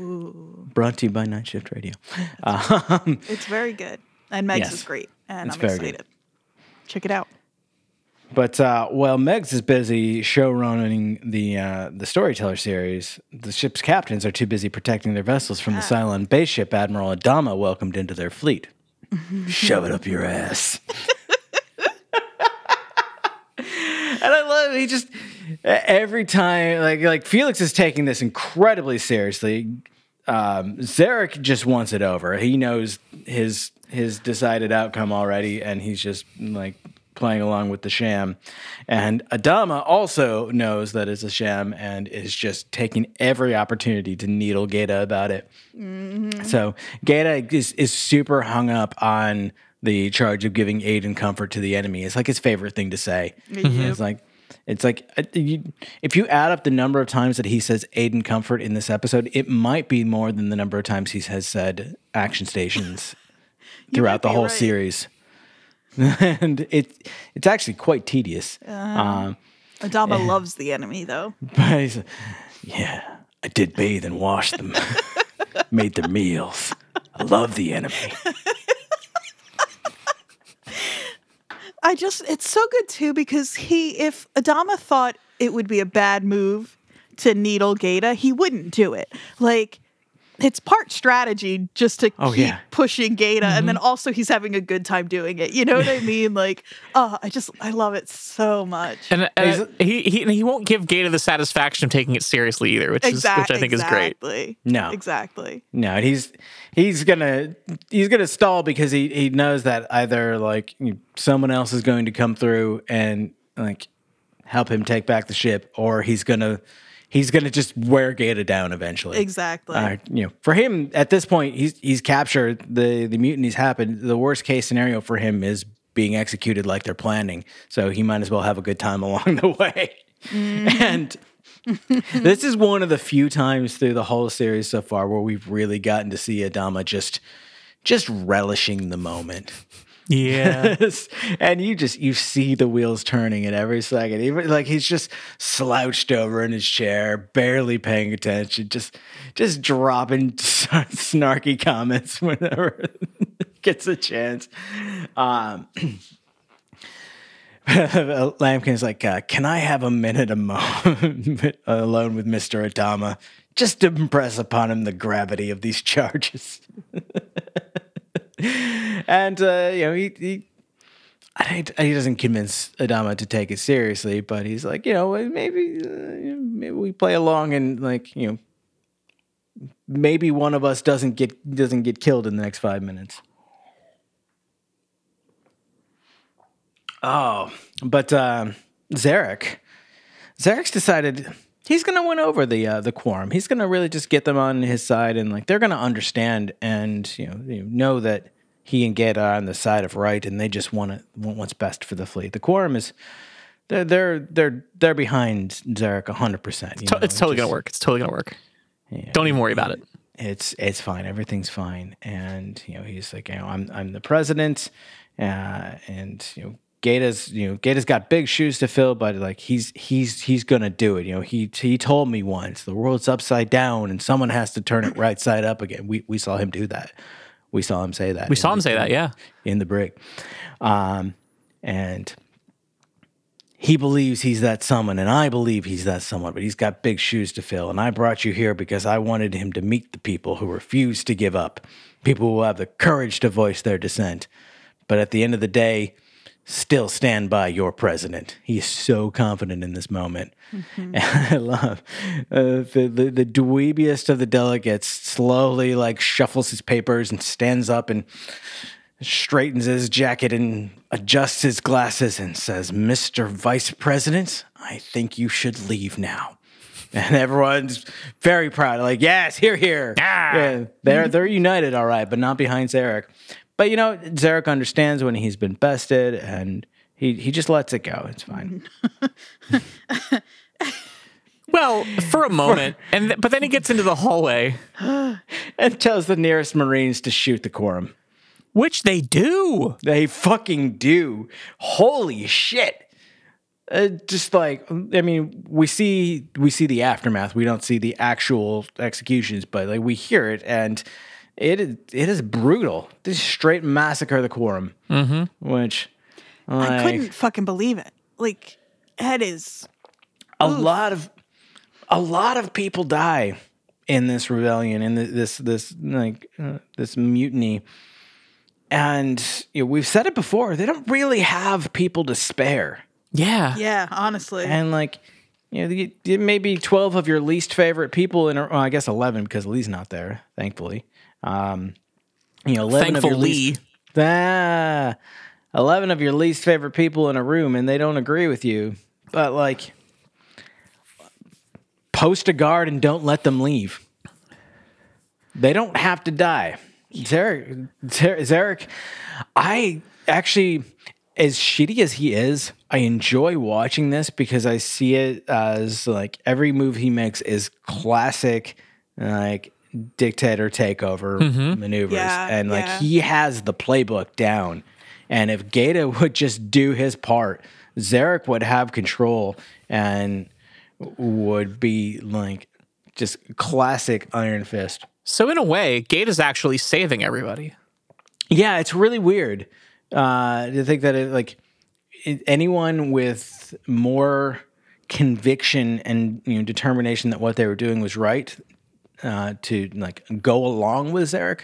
Brought to you by Night Shift Radio. Um, It's very good, and Meg's Yes. is great, and I'm very good. excited. Check it out. But uh, while Megs is busy showrunning the uh, the storyteller series, the ship's captains are too busy protecting their vessels from the Cylon base ship Admiral Adama welcomed into their fleet. Shove it up your ass. and I love he just every time like like Felix is taking this incredibly seriously. Um, Zarek just wants it over. He knows his his decided outcome already, and he's just like playing along with the sham. And Adama also knows that it's a sham and is just taking every opportunity to needle Gaeta about it. So Gaeta is is super hung up on the charge of giving aid and comfort to the enemy. It's like his favorite thing to say. It's like it's like uh, if you add up the number of times that he says aid and comfort in this episode, it might be more than the number of times he has said action stations throughout the whole right. series. and it it's actually quite tedious. Um, Adama loves the enemy, though. but yeah, I did bathe and wash them, made their meals. I love the enemy. I just it's so good too because he if Adama thought it would be a bad move to needle Gaeta, he wouldn't do it. Like it's part strategy just to Oh, keep yeah. pushing Gaeta and then mm-hmm. also he's having a good time doing it. You know what I mean? Like, oh, I just I love it so much. And, and he, he he won't give Gaeta the satisfaction of taking it seriously either, which is which I think is great. exactly. No. Exactly. No, and he's he's gonna he's gonna stall because he he knows that either like someone else is going to come through and like help him take back the ship, or he's gonna he's gonna just wear Gaeta down eventually. Exactly. Uh, you know, for him at this point, he's he's captured the the mutinies happened. The worst case scenario for him is being executed like they're planning. So he might as well have a good time along the way. And this is one of the few times through the whole series so far where we've really gotten to see Adama just just relishing the moment. Yeah. and you just you see the wheels turning at every second. Even like he's just slouched over in his chair, barely paying attention, just just dropping snarky comments whenever gets a chance. Um Lampkin's like, uh, can I have a minute a mo- alone with Mr. Adama just to impress upon him the gravity of these charges? and uh, you know, he, he I, he doesn't convince Adama to take it seriously, but he's like, you know, maybe uh, maybe we play along and like, you know, maybe one of us doesn't get doesn't get killed in the next five minutes. Oh, but um, Zarek, Zarek's decided he's going to win over the uh, the quorum. He's going to really just get them on his side, and like they're going to understand and you know, you know that he and Gaeta are on the side of right, and they just want to want what's best for the fleet. The quorum is they're they're they're they're behind Zarek hundred percent. To- it's totally gonna work. It's totally gonna work. Don't even worry about it. it's it's fine. Everything's fine. And you know, he's like, you know, I'm I'm the president, uh, and you know, Gaeta's you know, Gaeta's got big shoes to fill, but like he's he's he's gonna do it. You know, he he told me once the world's upside down and someone has to turn it right side up again. We we saw him do that. We saw him say that. We saw him the- say that. Yeah. in the brig. Um, and he believes he's that someone, and I believe he's that someone, but he's got big shoes to fill. And I brought you here because I wanted him to meet the people who refuse to give up, people who have the courage to voice their dissent. But at the end of the day, still stand by your president. He is so confident in this moment. And I love uh, the, the the dweebiest of the delegates slowly like shuffles his papers and stands up and straightens his jacket and adjusts his glasses and says, "Mr. Vice President, I think you should leave now." And everyone's very proud, like, "Yes, here, here." Yeah, they're they're united, all right, but not behind Zarek. But you know, Zarek understands when he's been bested, and he he just lets it go. It's fine. Well, for a moment, and th- but then he gets into the hallway, and tells the nearest Marines to shoot the quorum. which they do. They fucking do. Holy shit. Uh, just like I mean, we see we see the aftermath. We don't see the actual executions, but like we hear it, and it is it is brutal. They straight massacre the quorum, mm-hmm. which I couldn't fucking believe it. Like, that is. a lot of a lot of people die in this rebellion in this this like uh, this mutiny and you know, we've said it before they don't really have people to spare Yeah. Yeah, honestly. and like you know you, you maybe 12 of your least favorite people in a, well, i guess 11 because lee's not there thankfully um you know 11 of your least ah, 11 of your least favorite people in a room and they don't agree with you but like post a guard and don't let them leave. They don't have to die. Zarek zarek i actually as shitty as he is i enjoy watching this because i see it as like every move he makes is classic like dictator takeover maneuvers Yeah, and like yeah. he has the playbook down and if Gaeta would just do his part zarek would have control and would be like just classic iron fist So in a way, Gaeta is actually saving everybody. yeah, it's really weird uh, to think that it, like it, anyone with more conviction and you know determination that what they were doing was right uh, to like go along with Zarek,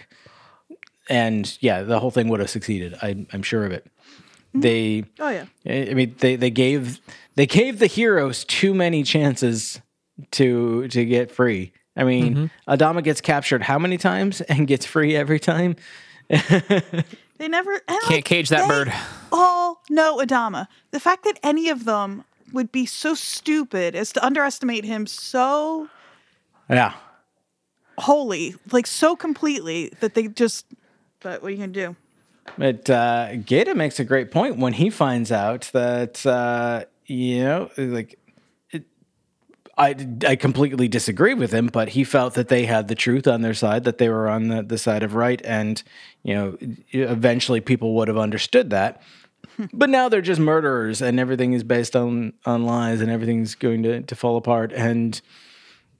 and yeah, the whole thing would have succeeded. I, I'm sure of it. They, oh, yeah. I I mean, they they gave they gave the heroes too many chances to to get free. I mean, Adama gets captured how many times and gets free every time? They never. Can't like, cage that they bird. all know Adama. The fact that any of them would be so stupid as to underestimate him so Yeah. Wholly, like so completely, that they just. But what are you gonna do? But uh, Gaeta makes a great point when he finds out that uh, you know, like, I I completely disagree with him, but he felt that they had the truth on their side, that they were on the, the side of right, and you know, eventually people would have understood that. But now they're just murderers, and everything is based on on lies, and everything's going to to fall apart. And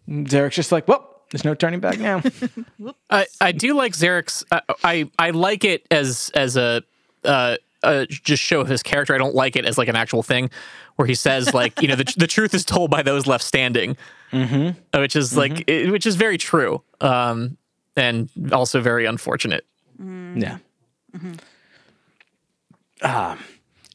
Derek's just like, well. There's no turning back now. I, I do like Zarek's. Uh, I I like it as as a uh, uh, just show of his character. I don't like it as like an actual thing where he says like you know the the truth is told by those left standing, mm-hmm. which is like it, which is very true, um, and also very unfortunate. Yeah. Ah,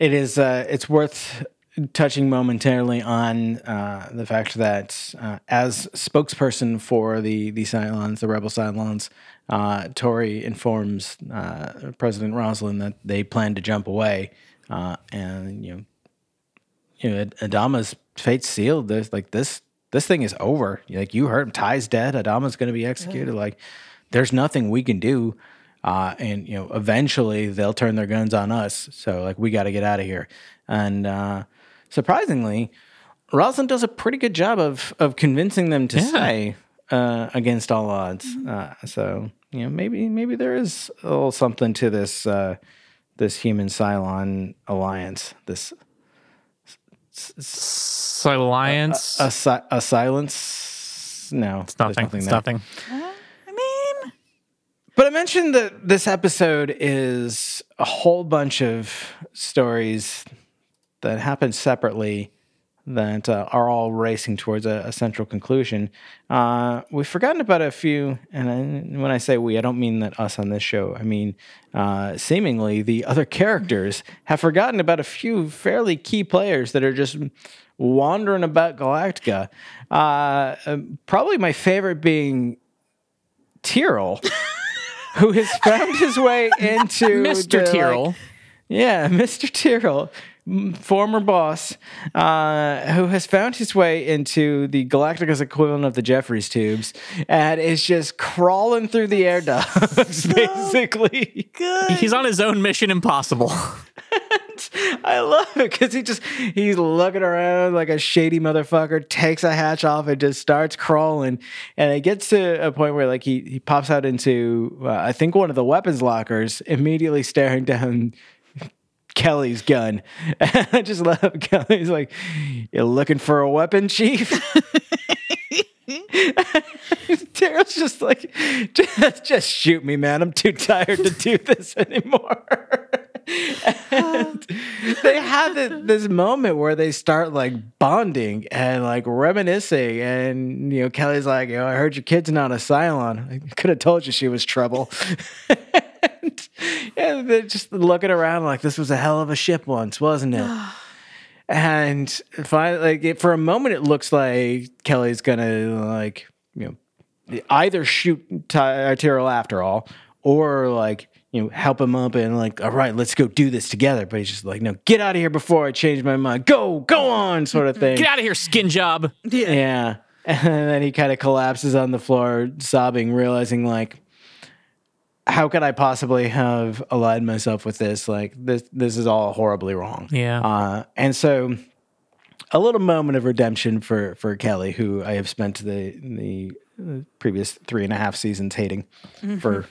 it is. Uh, it's worth touching momentarily on uh, the fact that, uh, as spokesperson for the the Cylons, the Rebel Cylons, uh, Tori informs uh, President Roslin that they plan to jump away, uh, and you know, you know, Adama's fate's sealed. There's like this. This thing is over. Like you heard, him, Tigh's dead. Adama's going to be executed. Like, there's nothing we can do. Uh, and you know, eventually they'll turn their guns on us. So like, we got to get out of here. And uh, surprisingly, Roslin does a pretty good job of of convincing them to stay uh, against all odds. Uh, so you know, maybe maybe there is a little something to this uh, this human Cylon alliance. This Alliance. a, si- a silence. No, it's nothing. It's there. nothing. I mean, But I mentioned that this episode is a whole bunch of stories that happen separately that uh, are all racing towards a, a central conclusion. Uh, we've forgotten about a few, and I, when I say we, I don't mean that us on this show. I mean, uh, seemingly the other characters have forgotten about a few fairly key players that are just wandering about Galactica. Uh, um, probably my favorite being Tyrol. who has found his way into Mr. the, like, Tyrol. yeah, Mr. Tyrol, former boss, uh, who has found his way into the Galactica's equivalent of the Jefferies tubes and is just crawling through the air ducts, basically. Good. He's on his own mission impossible. I love it because he just he's looking around like a shady motherfucker, takes a hatch off and just starts crawling, and it gets to a point where like he he pops out into uh, I think one of the weapons lockers, immediately staring down Kelly's gun. I just love Kelly's like, "You're looking for a weapon, chief." Tyrol's just like, just, just shoot me, man. I'm too tired to do this anymore. they have thi- this moment where they start like bonding and like reminiscing. And, you know, Kelly's like, you know, I heard your kid's not a Cylon. I could have told you she was trouble. And, and they're just looking around like this was a hell of a ship once, wasn't it? and finally, like it, for a moment, it looks like Kelly's gonna like you know either shoot Ty- uh, Tyrol after all, or like you know help him up and like all right, let's go do this together. But he's just like, no, get out of here before I change my mind. Go, go on, sort of thing. Get out of here, skin job. Yeah. And then he kind of collapses on the floor, sobbing, realizing, like, how could I possibly have aligned myself with this? Like, this this is all horribly wrong. Yeah. Uh, and so, a little moment of redemption for for Kelly, who I have spent the the uh, previous three and a half seasons hating for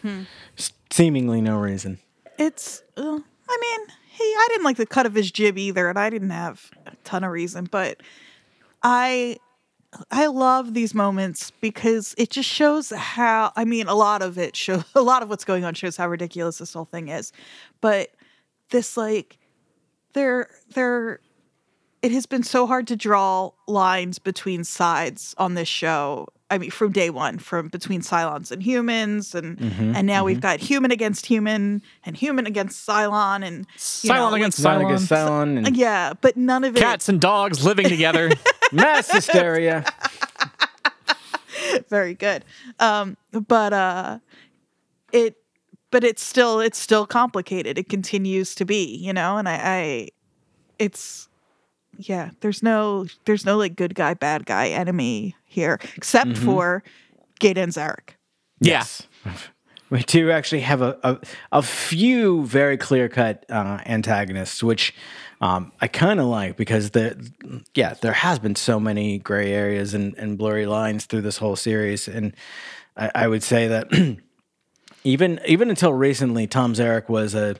s- seemingly no reason. It's. Uh, I mean, he. I didn't like the cut of his jib either, and I didn't have a ton of reason, but I. I love these moments because it just shows how. I mean, a lot of it shows. A lot of what's going on shows how ridiculous this whole thing is, but this like, they're they're. It has been so hard to draw lines between sides on this show. I mean, from day one, from between Cylons and humans, and mm-hmm, and now we've mm-hmm. got human against human and human against Cylon, and you know, Cylon like- against Cylon Cylon. against Cylon and yeah, but none of it. Cats and dogs living together. mass hysteria. very good. Um, but uh, it, but it's still it's still complicated. It continues to be, you know, and I, I, it's, yeah. There's no there's no like good guy bad guy enemy here except for Gaeta and Zarek. Yes. We do actually have a, a, a few very clear cut uh, antagonists, which um, I kind of like because there, yeah, there has been so many gray areas and, and blurry lines through this whole series, and I, I would say that even even until recently, Tom Zarek was a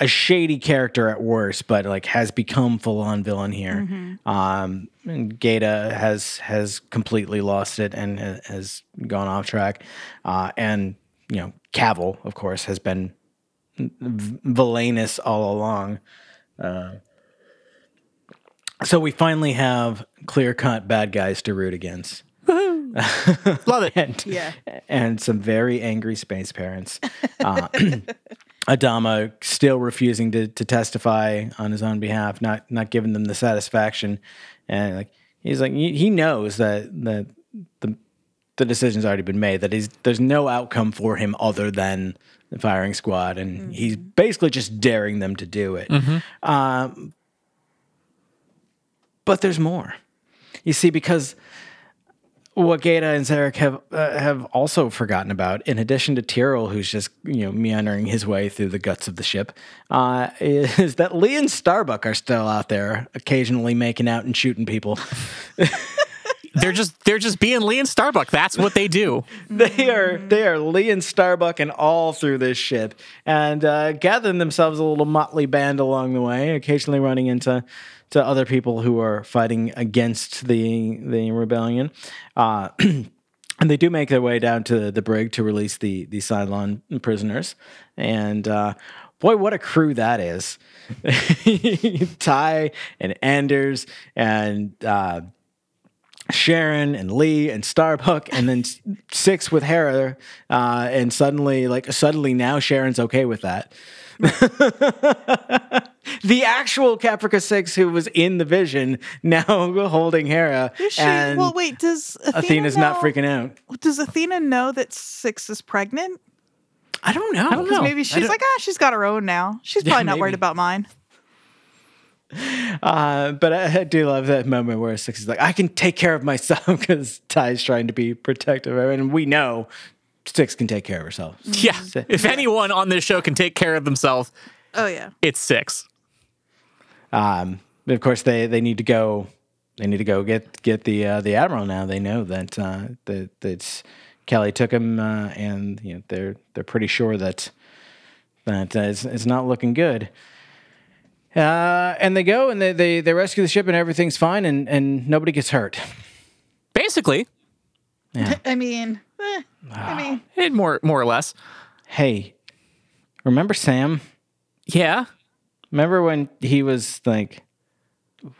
a shady character at worst, but like has become full on villain here. Um, and Gaeta has has completely lost it and has gone off track. Uh, and you know, Cavil, of course, has been villainous all along. Uh, so we finally have clear cut bad guys to root against. Love it. And, Yeah. and some very angry space parents. Uh, Adama still refusing to, to testify on his own behalf, not not giving them the satisfaction, and like he's like he, he knows that that the the decision's already been made that he's there's no outcome for him other than the firing squad, and he's basically just daring them to do it. Um, but there's more. You see, because what Gaeta and Zarek have uh, have also forgotten about, in addition to Tyrol, who's just you know meandering his way through the guts of the ship, uh, is that Lee and Starbuck are still out there, occasionally making out and shooting people. They're just they're just being Lee and Starbuck. That's what they do. they are they are Lee and Starbuck and all through this ship, and uh, gathering themselves a little motley band along the way, occasionally running into to other people who are fighting against the the rebellion. Uh, and they do make their way down to the brig to release the the Cylon prisoners, and uh, boy, what a crew that is. Tigh and Anders and uh, Sharon and Lee and Starbuck, and then six with Hera, uh, and suddenly, like suddenly now, Sharon's okay with that. the actual Caprica Six, who was in the vision, now holding Hera, Is she, and well, wait. Does Athena Athena's not freaking out. Does Athena know that Six is pregnant? I don't know. I don't know. Maybe she's like, ah, she's got her own now. She's probably not worried about mine. Uh, but I, I do love that moment where Six is like, I can take care of myself because Tigh's trying to be protective of her. And we know Six can take care of herself. Yeah. If anyone on this show can take care of themselves, Oh yeah. it's six. Um, but of course, they, they need to go. They need to go get get the uh, the admiral now. They know that uh, that that's Kelly took him, uh, and you know they're they're pretty sure that that uh, it's, it's not looking good. Uh, and they go and they, they they rescue the ship and everything's fine and and nobody gets hurt. Basically, I mean, eh, I mean, it more more or less. Hey, remember Sam? Yeah. Remember when he was like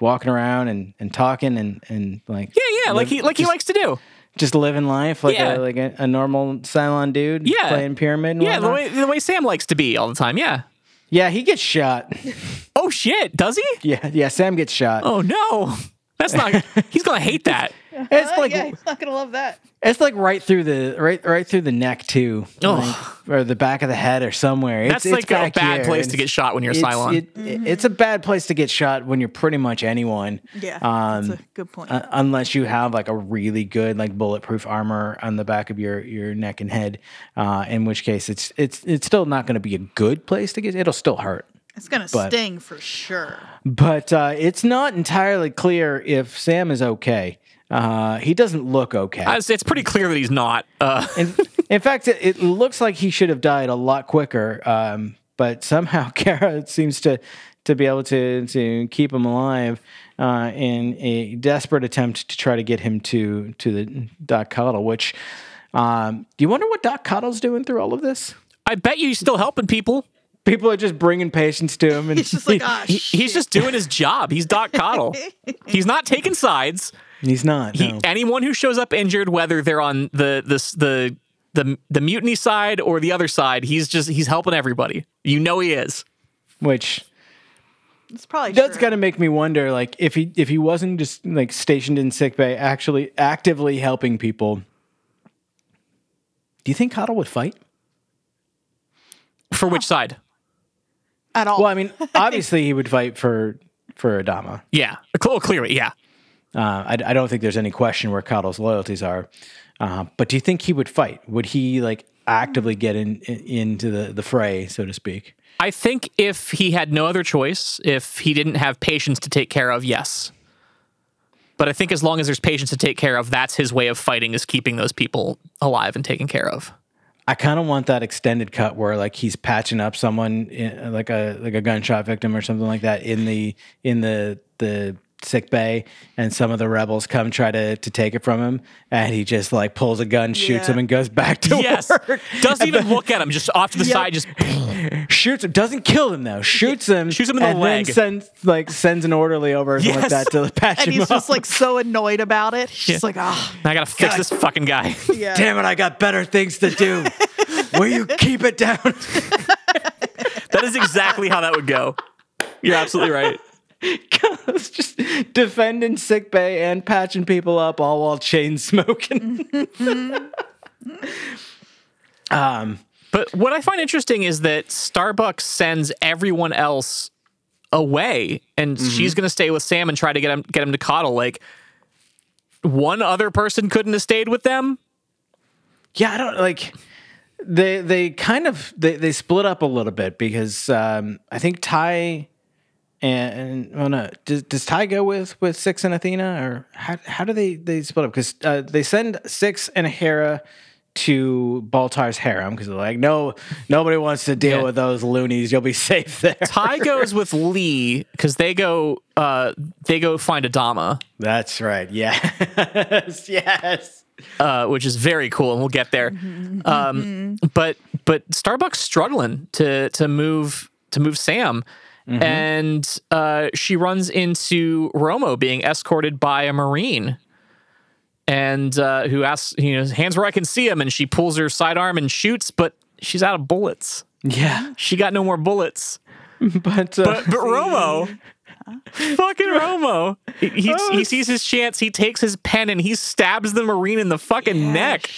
walking around and, and talking and, and like Yeah, yeah, like he like he just, likes to do. just living life like Yeah. a like a, a normal Cylon dude Yeah. playing pyramid and Yeah, the way the way Sam likes to be all the time. Yeah. yeah he gets shot Oh shit, does he? yeah yeah Sam gets shot Oh no. That's not he's gonna hate that. It's like yeah, he's not gonna love that. it's like right through the right right through the neck too Oh. like, or the back of the head or somewhere That's it's, like it's a bad here, place and to get shot when you're a it's, Cylon. it- it's a bad place to get shot when you're pretty much anyone Yeah, um, that's a good point. Uh, unless you have like a really good like bulletproof armor on the back of your your neck and head, uh, in which case it's it's it's still not going to be a good place to get. It'll still hurt, it's gonna but- sting for sure. but uh, it's not entirely clear if Sam is okay. Uh, he doesn't look okay. Uh, It's, it's pretty clear that he's not. Uh, in, in fact, it, it looks like he should have died a lot quicker. Um, but somehow Kara seems to to be able to to keep him alive uh, in a desperate attempt to try to get him to to the Doc Cottle. Which, um, do you wonder what Doc Cottle's doing through all of this? I bet you he's still helping people. People are just bringing patients to him, and He's just like, ah, He, he's just doing his job. He's Doc Cottle. he's not taking sides. He's not. He, no. Anyone who shows up injured, whether they're on the the the the the mutiny side or the other side, he's just he's helping everybody. You know he is. Which It's probably does true. kind of make me wonder, like if he if he wasn't just like stationed in sickbay, actually actively helping people. Do you think Cottle would fight? For which side? at all. Well, I mean, obviously he would fight for for Adama. Yeah, Cl- clearly, yeah. Uh, I, I don't think there's any question where Cottle's loyalties are. Uh, but do you think he would fight? Would he like actively get in, in into the the fray, so to speak? I think if he had no other choice, if he didn't have patients to take care of, yes. But I think as long as there's patients to take care of, that's his way of fighting is keeping those people alive and taken care of. I kind of want that extended cut where like he's patching up someone in, like a like a gunshot victim or something like that in the in the the sick bay and some of the rebels come try to to take it from him and he just like pulls a gun shoots Yeah. him and goes back to Yes. work Doesn't even look at him, just off to the side, just shoots him doesn't kill him though shoots him Shoots him in the and leg. then sends like sends an orderly over or something like that to the patch and him he's up just like so annoyed about it. He's just Yeah. like, ah, I gotta fix God. this fucking guy. yeah. damn it I got better things to do will you keep it down that is exactly how that would go. You're absolutely right. It's just defending sick bay and patching people up all while chain smoking. um, But what I find interesting is that Starbucks sends everyone else away, and she's going to stay with Sam and try to get him get him to Cottle. Like one other person couldn't have stayed with them. yeah, I don't like they they kind of they, they split up a little bit because um, I think Tigh and, and well no does, does Tigh go with with Six and Athena or how how do they they split up because uh, they send Six and Hera to Baltar's harem because they're like no nobody wants to deal Yeah. with those loonies you'll be safe there Tigh goes with Lee because they go uh, they go find Adama, That's right. Yes. yes. uh, which is very cool, and we'll get there. Um, but but Starbucks struggling to to move to move Sam. And uh, she runs into Romo being escorted by a Marine and uh, who asks, you know, hands where I can see him. And she pulls her sidearm and shoots, but she's out of bullets. Yeah, She got no more bullets. but uh, But, but Romo, fucking Romo, he, he, he sees his chance. He takes his pen and he stabs the Marine in the fucking neck.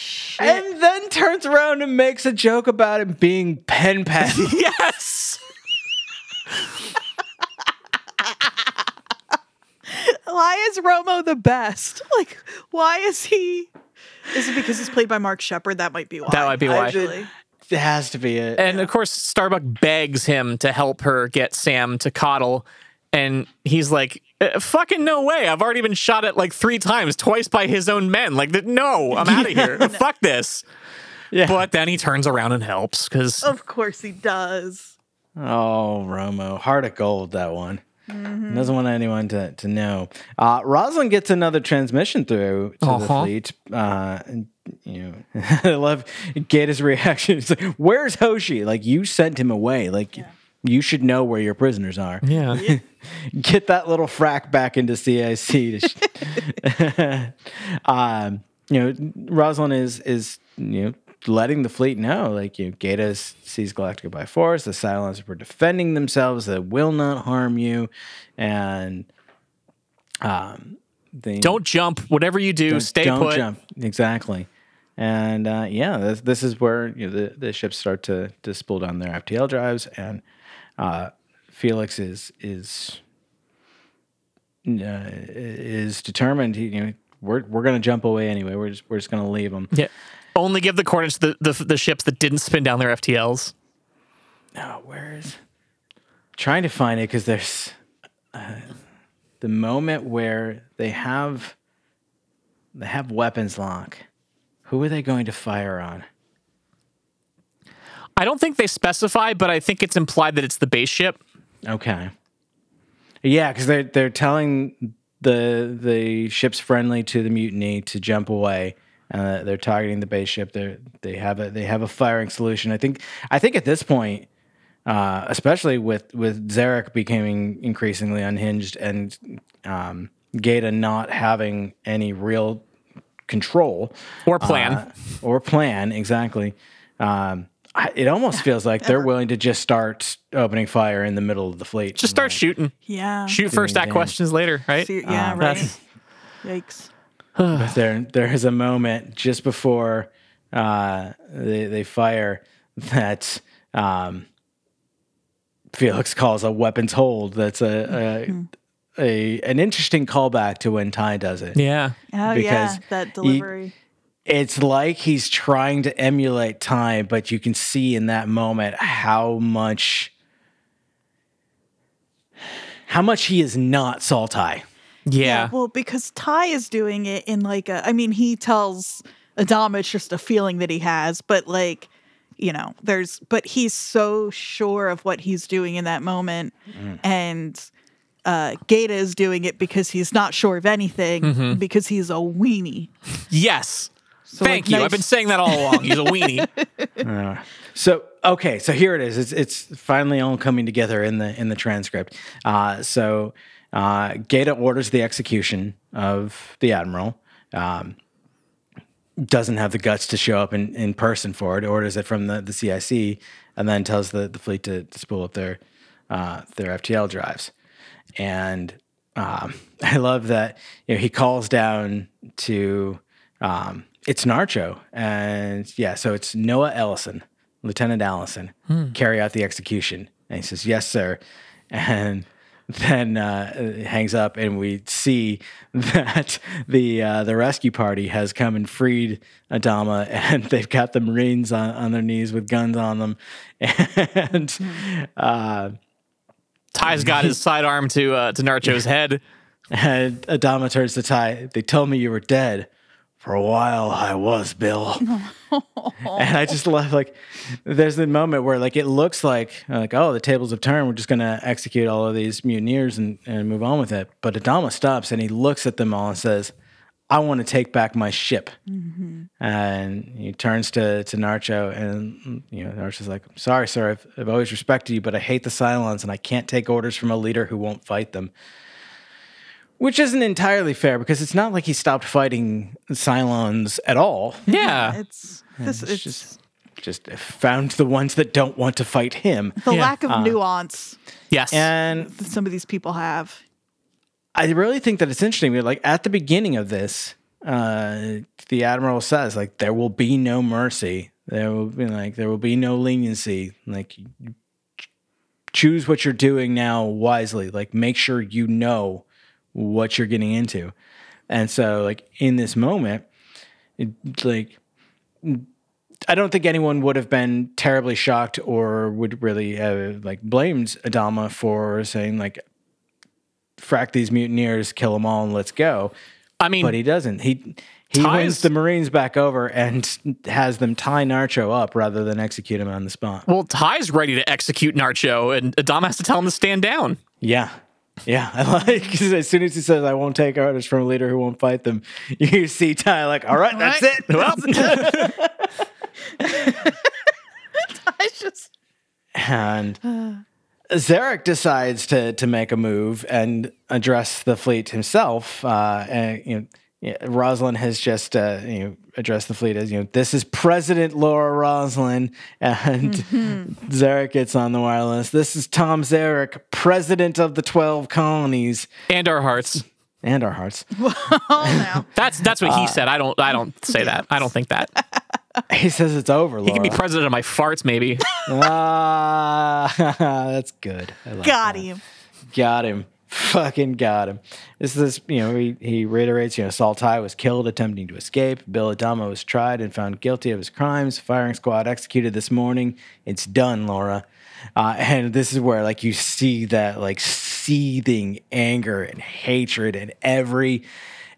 and then turns around and makes a joke about him being pen pal. Yes. Why is Romo the best? Like, why is he? Is it because he's played by Mark Sheppard? That might be why. That might be why. Actually. it has to be it. And of course, Starbuck begs him to help her get Sam to Cottle. And he's like, "Uh, fucking no way. I've already been shot at like three times, twice by his own men. Like, th- no, I'm out of here. Fuck this. Yeah. But then he turns around and helps because Of course he does. Oh, Romo, heart of gold. That one doesn't want anyone to to know. Uh, Roslin gets another transmission through to the Uh-huh. fleet. Uh, and, you know, I love Gaeta's reaction. It's like, "Where's Hoshi? Like you sent him away. Like you should know where your prisoners are. yeah. Get that little frack back into CIC." To sh- um, you know, Roslin is is you know letting the fleet know, like you know, Gaeta sees Galactica by force. The Cylons were defending themselves. They will not harm you, and um, they Don't jump. Whatever you do, don't- stay don't put. jump exactly. And uh, yeah, this, this is where you know, the the ships start to to spool down their FTL drives, and uh, Felix is is uh, is determined. He, you know, we're we're gonna jump away anyway. We're just we're just gonna leave them. Yeah. Only give the coordinates to the, the, the ships that didn't spin down their FTLs. Oh, where is? Trying to find it because there's uh, the moment where they have they have weapons lock. Who are they going to fire on? I don't think they specify, but I think it's implied that it's the base ship. Okay. Yeah, because they're they're telling the the ships friendly to the mutiny to jump away. Uh, they're targeting the base ship. They they have a they have a firing solution. I think I think at this point, uh, especially with with Zarek becoming increasingly unhinged and um, Gaeta not having any real control Or plan. uh, or plan exactly. Um, I, it almost feels like they're willing to just start opening fire in the middle of the fleet. Just start shooting. Yeah. Shoot first, ask questions later, right? See- yeah. Um, right. Yikes. But there, there is a moment just before uh, they, they fire that um, Felix calls a weapons hold. That's a, a, a an interesting callback to when Tigh does it. Yeah. Oh Because yeah, that he- delivery. It's like he's trying to emulate time, but you can see in that moment how much how much he is not Saul Tigh. Yeah. Well, because Tigh is doing it in like a. I mean, he tells Adama it's just a feeling that he has, but like, you know, there's. But he's so sure of what he's doing in that moment, Mm. and uh Gaeta is doing it because he's not sure of anything Mm-hmm. because he's a weenie. Yes. So, Thank like, you. nice- I've been saying that all along. He's a weenie. So okay, so here it is. It's it's finally all coming together in the in the transcript. Uh, so uh, Gaeta orders the execution of the admiral. Um, doesn't have the guts to show up in, in person for it. Orders it from the, the CIC, and then tells the, the fleet to, to spool up their uh, their FTL drives. And um, I love that you know he calls down to um, it's Narcho, and yeah, so it's Noah Ellison, Lieutenant Allison, carry out the execution, and he says, "Yes, sir," and then uh, hangs up, and we see that the uh, the rescue party has come and freed Adama, and they've got the Marines on, on their knees with guns on them, and uh, Tigh's got his sidearm to uh, to Narcho's head. And Adama turns to Tigh. They told me you were dead. For a while, I was, Bill. and I just love like there's the moment where like it looks like like oh the tables have turned. We're just gonna execute all of these mutineers and, and move on with it. But Adama stops and he looks at them all and says, I want to take back my ship. Mm-hmm. And he turns to, to Narcho, and you know, Narcho's like, I'm sorry, sir. I've, I've always respected you, but I hate the Cylons, and I can't take orders from a leader who won't fight them. Which isn't entirely fair because it's not like he stopped fighting Cylons at all. Yeah. It's this. It's It's, just just found the ones that don't want to fight him. the Yeah. lack of nuance yes. And that some of these people have. I really think that it's interesting. Like at the beginning of this, uh, the admiral says, "Like there will be no mercy. There will be like there will be no leniency. Like choose what you're doing now wisely. Like make sure you know what you're getting into." And so, like in this moment, it, like I don't think anyone would have been terribly shocked or would really uh, like blamed Adama for saying like frack these mutineers, kill them all, and let's go. I mean, But he doesn't. He he Ties- wins the Marines back over and has them tie Narcho up rather than execute him on the spot. well, Tigh's ready to execute Narcho, and Adama has to tell him to stand down. Yeah. Yeah, I like as soon as he says, "I won't take orders from a leader who won't fight them," you see Tigh like, "All right, that's right. it." Well, I just and Zarek decides to to make a move and address the fleet himself. Uh, and you know, Roslin has just uh, you know addressed the fleet as you know this is President Laura Roslin, and Zarek gets on the wireless. This is Tom Zarek, President of the Twelve Colonies and our hearts. and our hearts. oh now. That's that's what Uh, he said. I don't I don't say that. I don't think that. He says it's over. He can be president of my farts, maybe. ah, that's good. I like Got that. him. Got him. Fucking got him. This is, you know, he, he reiterates, you know, Saul Tigh was killed attempting to escape. Bill Adama was tried and found guilty of his crimes. Firing squad executed this morning. It's done, Laura. Uh, and this is where, like, you see that, like, seething anger and hatred and every,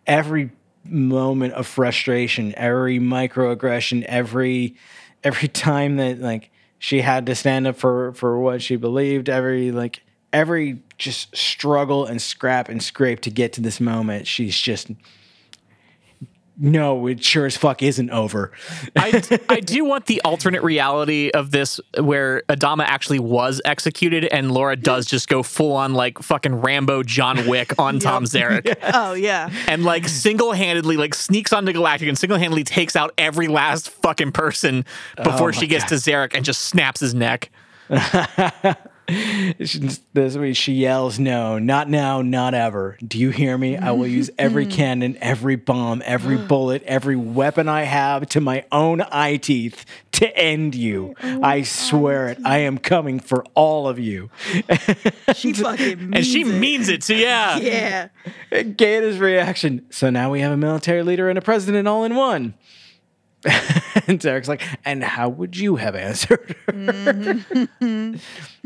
every moment of frustration, every microaggression, every, every time that, like, she had to stand up for, for what she believed, every, like, every just struggle and scrap and scrape to get to this moment, she's just no, it sure as fuck isn't over. I, I do want the alternate reality of this where Adama actually was executed and Laura does just go full on like fucking Rambo John Wick on Tom Zarek Oh yeah. and like single handedly like sneaks onto Galactic and single handedly takes out every last fucking person before oh she gets to Zarek and just snaps his neck. This she yells, "No, not now, not ever. Do you hear me? I will use every mm-hmm. cannon, every bomb, every mm. bullet, every weapon I have to my own eye teeth to end you. I swear it. I am coming for all of you." She fucking means And she it. means it. So yeah. Yeah. Gaeta's reaction. So now we have a military leader and a president all in one. and Derek's like, and how would you have answered her? Mm-hmm.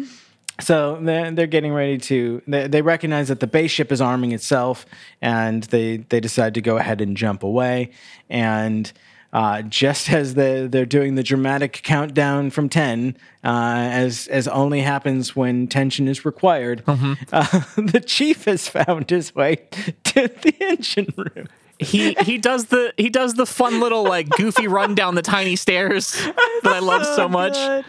so they're, they're getting ready to, they, they recognize that the base ship is arming itself and they, they decide to go ahead and jump away. And uh, just as the, they're doing the dramatic countdown from 10, uh, as, as only happens when tension is required, uh, the chief has found his way to the engine room. He he does the he does the fun little like goofy run down the tiny stairs that I love so much. Good.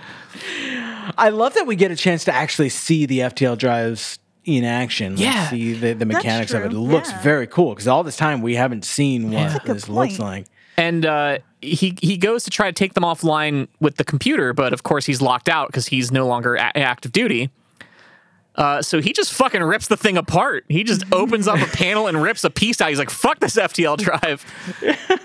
I love that we get a chance to actually see the FTL drives in action. like, Yeah. see the, the mechanics of it. It looks Yeah. very cool because all this time we haven't seen what good this looks point. like. And uh, he he goes to try to take them offline with the computer, but of course he's locked out because he's no longer a- active duty. Uh, so he just fucking rips the thing apart. He just opens up a panel and rips a piece out. He's like, "Fuck this FTL drive."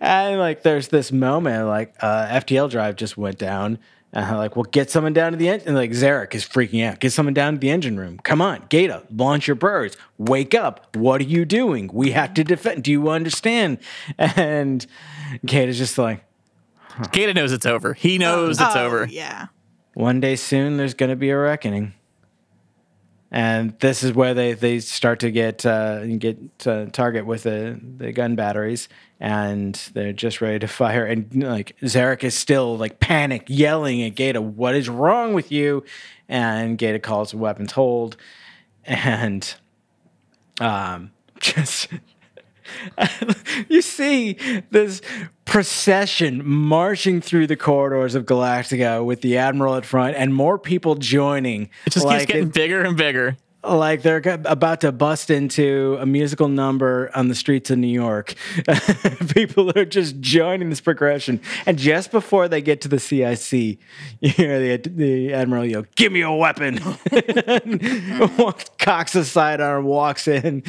And like, there's this moment like uh, FTL drive just went down. Uh, like, well, get someone down to the engine. And like, Zarek is freaking out. Get someone down to the engine room. Come on, Gaeta, launch your birds. Wake up. What are you doing? We have to defend. Do you understand? And Gaeta's just like, Gaeta knows it's over. He knows it's Oh, over. Yeah. one day soon there's going to be a reckoning and this is where they, they start to get uh, get uh, target with the, the gun batteries. And they're just ready to fire. And like Zarek is still like panic yelling at Gaeta what is wrong with you? And Gaeta calls weapons hold. And um just you see this procession marching through the corridors of Galactica with the Admiral at front and more people joining. It just like keeps getting it- bigger and bigger. like they're about to bust into a musical number on the streets of New York. People are just joining this progression, and just before they get to the CIC, you hear the the admiral yell, "Give me a weapon!" Cocks a sidearm, walks in,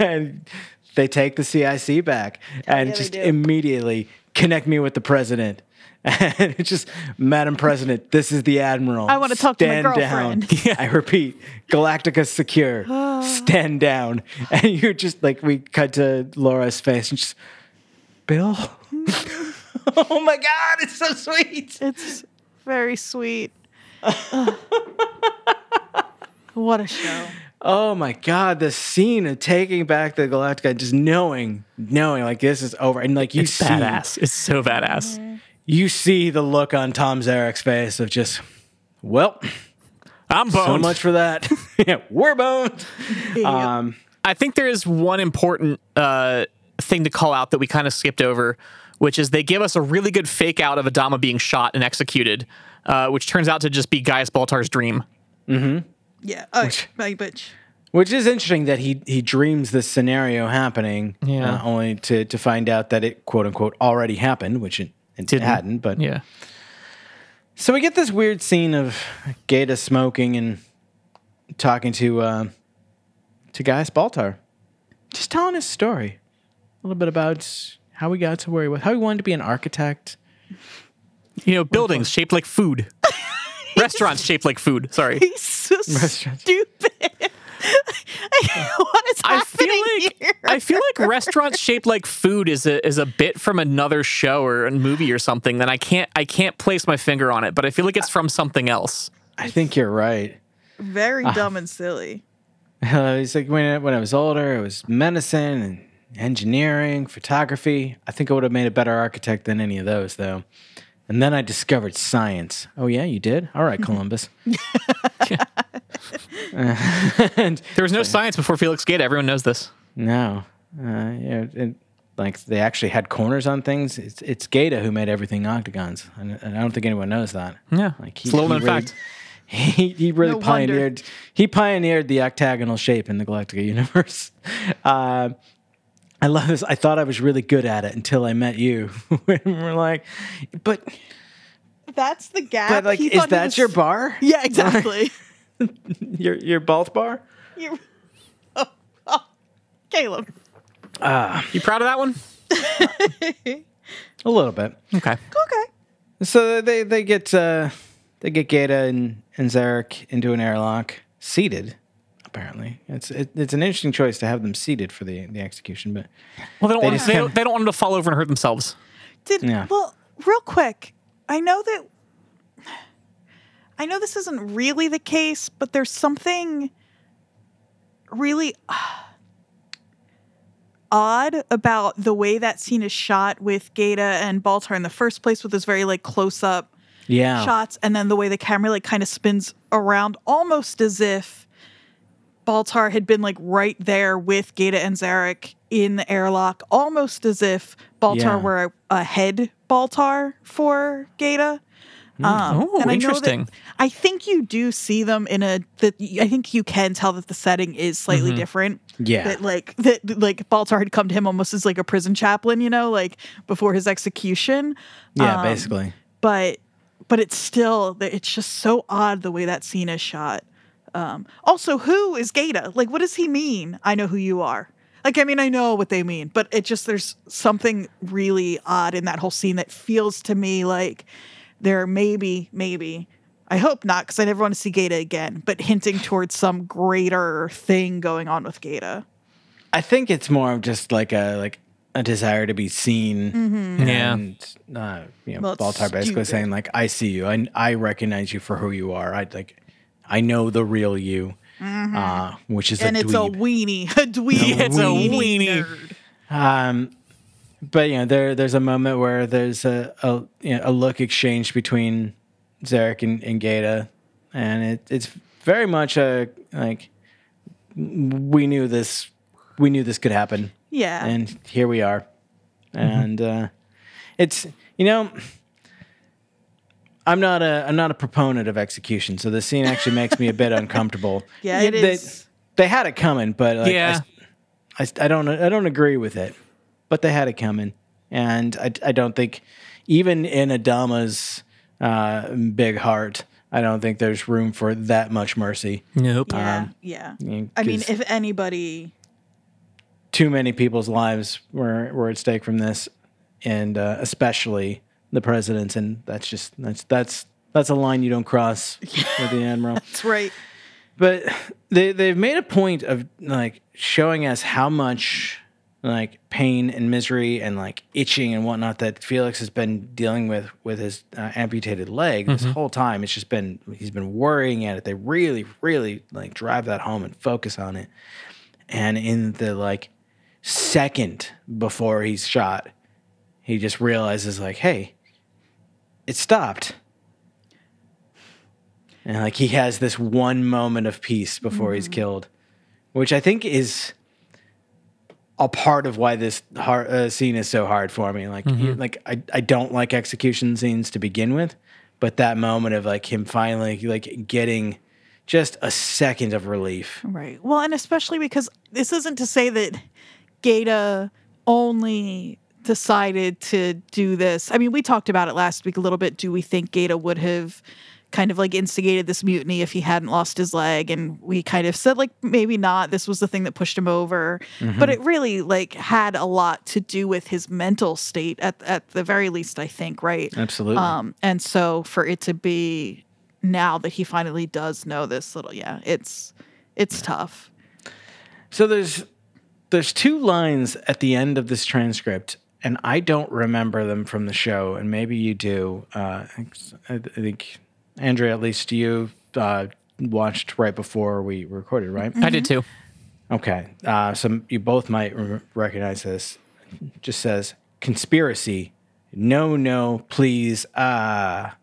and they take the CIC back, and yeah, they just do. immediately connect me with the president. And it's just, Madam President, this is the Admiral. I wanna talk to my Stand down. girlfriend." I repeat, Galactica secure. Stand down. And you're just like we cut to Laura's face and just Bill. oh my god, it's so sweet. It's very sweet. What a show. Oh my god, the scene of taking back the Galactica, just knowing, knowing like this is over. And like you It's see badass. It's so badass. you see the look on Tom Zarek's face of just well, I'm boned. so much for that. yeah, we're boned. Um I think there is one important uh, thing to call out that we kind of skipped over, which is they give us a really good fake out of Adama being shot and executed, uh, which turns out to just be Gaius Baltar's dream. Yeah. Oh, my bitch. Which is interesting that he he dreams this scenario happening, Yeah. uh, only to to find out that it quote unquote already happened, which it, it Didn't. hadn't. But Yeah. so we get this weird scene of Gaeta smoking and talking to uh, to Gaius Baltar, just telling his story, a little bit about how he got to where he was, how he wanted to be an architect. You know, buildings shaped like food. Restaurants shaped like food. Sorry. He's so Restaurants. stupid. what is I feel happening like here? I feel like restaurants shaped like food is a is a bit from another show or a movie or something. Then I can't I can't place my finger on it, but I feel like it's from something else. I think you're right. Very Ah. dumb and silly. Uh, he's like when I, when I was older, it was medicine and engineering, photography. I think I would have made a better architect than any of those, though. And then I discovered science. Oh yeah, you did. All right, Columbus. and There was no science before Felix Gaeta. Everyone knows this. no, uh, yeah, and like they actually had corners on things. It's it's Gaeta who made everything octagons, and, and I don't think anyone knows that. Yeah. like It's a little known really, fact. He he really No wonder. pioneered he pioneered the octagonal shape in the Galactica universe. Uh, I love this. I thought I was really good at it until I met you. when we're like, but That's the gap. but like, He is that was- your bar? Yeah, exactly. Your your both bar? You- oh, oh, Caleb. You proud of that one? A little bit. Okay. Okay. So they they get uh, they get Gaeta and and Zarek into an airlock, seated. Apparently, it's it, it's an interesting choice to have them seated for the the execution, but Well, they don't They want they kinda- don't, they don't want them to fall over and hurt themselves. Did Yeah. well, real quick. I know that I know this isn't really the case, but there's something really odd about the way that scene is shot with Gaeta and Baltar in the first place with this very like close up yeah, shots and then the way the camera like kind of spins around almost as if Baltar had been like right there with Gaeta and Zarek in the airlock, almost as if Baltar Yeah. were a, a head Baltar for Gaeta. Um, Oh, and I know that- interesting. I think you do see them in a that I think you can tell that the setting is slightly different. Yeah. That like that like Baltar had come to him almost as like a prison chaplain, you know, like before his execution. yeah, Um, basically. but but it's still it's just so odd the way that scene is shot. Um, also, who is Gaeta? Like, what does he mean? I know who you are. Like, I mean, I know what they mean, but it just there's something really odd in that whole scene that feels to me like there maybe maybe I hope not because I never want to see Gaeta again, but hinting towards some greater thing going on with Gaeta. I think it's more of just like a like a desire to be seen. Yeah. And uh, you know, Well, it's Baltar basically stupid. saying like, "I see you. I I recognize you for who you are. I'd like, I know the real you." Uh, which is And a it's dweeb. a weenie, a dweeb, It's a weenie. Um, but you know, there there's a moment where there's a a, you know, a look exchange between Zarek and, and Gaeta, and it, it's very much a like we knew this we knew this could happen. Yeah. and here we are. And uh, it's you know, I'm not a I'm not a proponent of execution, so the scene actually makes me a bit uncomfortable. Yeah, it they, is. They had it coming, but like, I Yeah. s- I, I don't I don't agree with it, but they had it coming, and I I don't think even in Adama's uh, big heart, I don't think there's room for that much mercy. Nope. yeah. um, yeah. Yeah, I mean, if anybody, too many people's lives were were at stake from this, and uh, especially the president's, and that's just that's that's that's a line you don't cross with the admiral. that's right. But they they've made a point of like showing us how much like pain and misery and like itching and whatnot that Felix has been dealing with with his uh, amputated leg this whole time. It's just been he's been worrying at it. They really really like drive that home and focus on it. And in the like second before he's shot, he just realizes like, hey, it stopped. And like he has this one moment of peace before he's killed, which I think is a part of why this hard, uh, scene is so hard for me. Like, you- like I, I don't like execution scenes to begin with, but that moment of like him finally like getting just a second of relief. Right. Well, and especially because this isn't to say that Gaeta only decided to do this. I mean, we talked about it last week a little bit. Do we think Gaeta would have kind of like instigated this mutiny if he hadn't lost his leg? And we kind of said like maybe not. This was the thing that pushed him over. But it really like had a lot to do with his mental state at at the very least, I think, right? Absolutely. Um, and so for it to be now that he finally does know this little, yeah, it's it's tough. So there's there's two lines at the end of this transcript, and I don't remember them from the show, and maybe you do. Uh, I I think Andrea, at least you uh, watched right before we recorded, right? I did too. Okay, uh, so you both might re- recognize this. Just says conspiracy. No, no, please. Ah,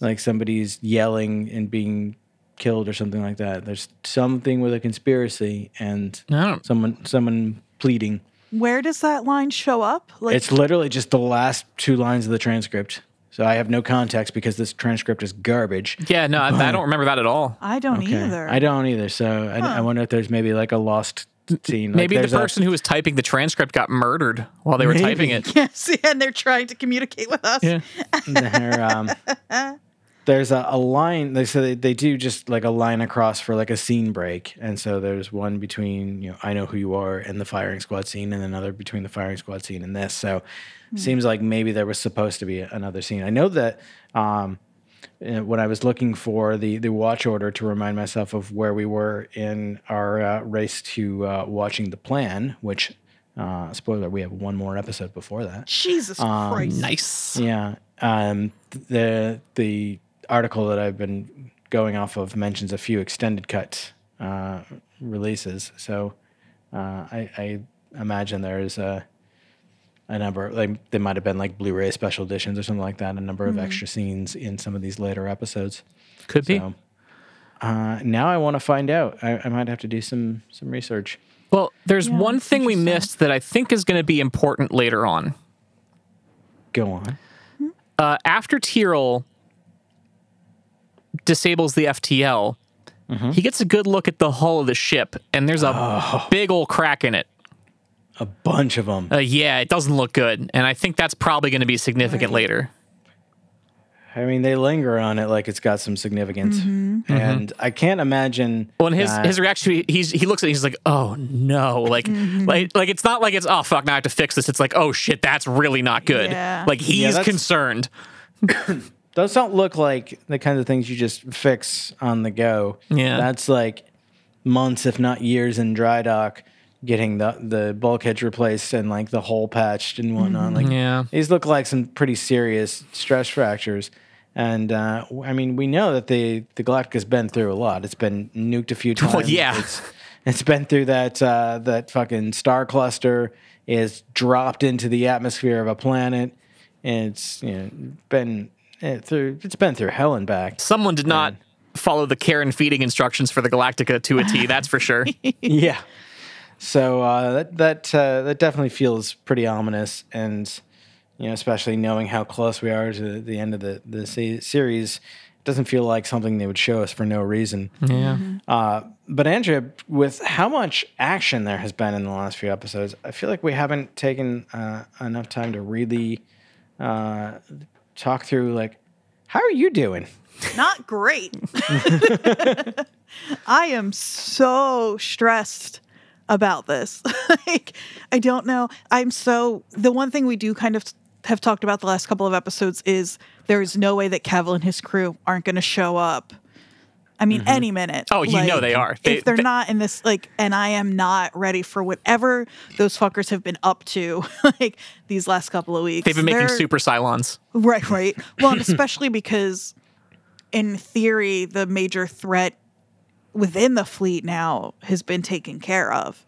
like somebody's yelling and being killed or something like that. There's something with a conspiracy and someone someone pleading. Where does that line show up? Like, It's literally just the last two lines of the transcript. So I have no context because this transcript is garbage. Yeah, no, I, I don't remember that at all. I don't Okay. either. I don't either. So I, I wonder if there's maybe like a lost scene. Like Maybe the there's a- person who was typing the transcript got murdered while they were typing it. Yes, and they're trying to communicate with us. Yeah. there, there's a, a line they so they, they do just like a line across for like a scene break and so there's one between you know i know who you are and the firing squad scene and another between the firing squad scene and this so seems like maybe there was supposed to be another scene i know that um, uh, when I was looking for the, the watch order to remind myself of where we were in our uh, race to uh, watching the plan, which, uh, spoiler, we have one more episode before that. Jesus Um, Christ. Nice. Yeah. Um, the the article that I've been going off of mentions a few extended cut uh, releases. So uh, I, I imagine there's a a number like they might have been like Blu-ray special editions or something like that. A number of extra scenes in some of these later episodes. Could be. So uh, now I want to find out. I, I might have to do some some research. Well, there's one thing we missed that I think is going to be important later on. Go on. Uh, after Tyrol disables the FTL, he gets a good look at the hull of the ship, and there's a oh. big old crack in it. A bunch of them. Uh, yeah, it doesn't look good, and I think that's probably going to be significant later. I mean, they linger on it like it's got some significance, mm-hmm. Mm-hmm. and I can't imagine. Well, and his that- his reaction, he's he looks at it, he's like, oh no, like mm-hmm. like like it's not like it's oh fuck, now I have to fix this. It's like oh shit, that's really not good. Yeah. Like he's that's- concerned. those don't look like the kinds of things you just fix on the go. Yeah. that's like months, if not years, in dry dock, getting the the bulkheads replaced and like the hole patched and whatnot. Like, Yeah. these look like some pretty serious stress fractures. And uh, I mean, we know that the the Galactica's been through a lot. It's been nuked a few times. Well, yeah. It's, it's been through that uh, that fucking star cluster. Is dropped into the atmosphere of a planet. It's you know been it through. It's been through hell and back. Someone did not follow the care and feeding instructions for the Galactica to a T. That's for sure. yeah. So uh, that that uh, that definitely feels pretty ominous, and you know, especially knowing how close we are to the end of the the se- series, it doesn't feel like something they would show us for no reason. Yeah. Uh, but Andrea, with how much action there has been in the last few episodes, I feel like we haven't taken uh, enough time to really uh, talk through like how are you doing? Not great. I am so stressed about this. like, I don't know. I'm so. The one thing we do kind of have talked about the last couple of episodes is there is no way that Cavil and his crew aren't going to show up. I mean, mm-hmm. any minute. Oh, you know they are. They- if they're they- not in this, like, and I am not ready for whatever those fuckers have been up to, like these last couple of weeks. They've been making They're- super Cylons. Right, right. Well, and especially because, in theory, the major threat within the fleet now has been taken care of.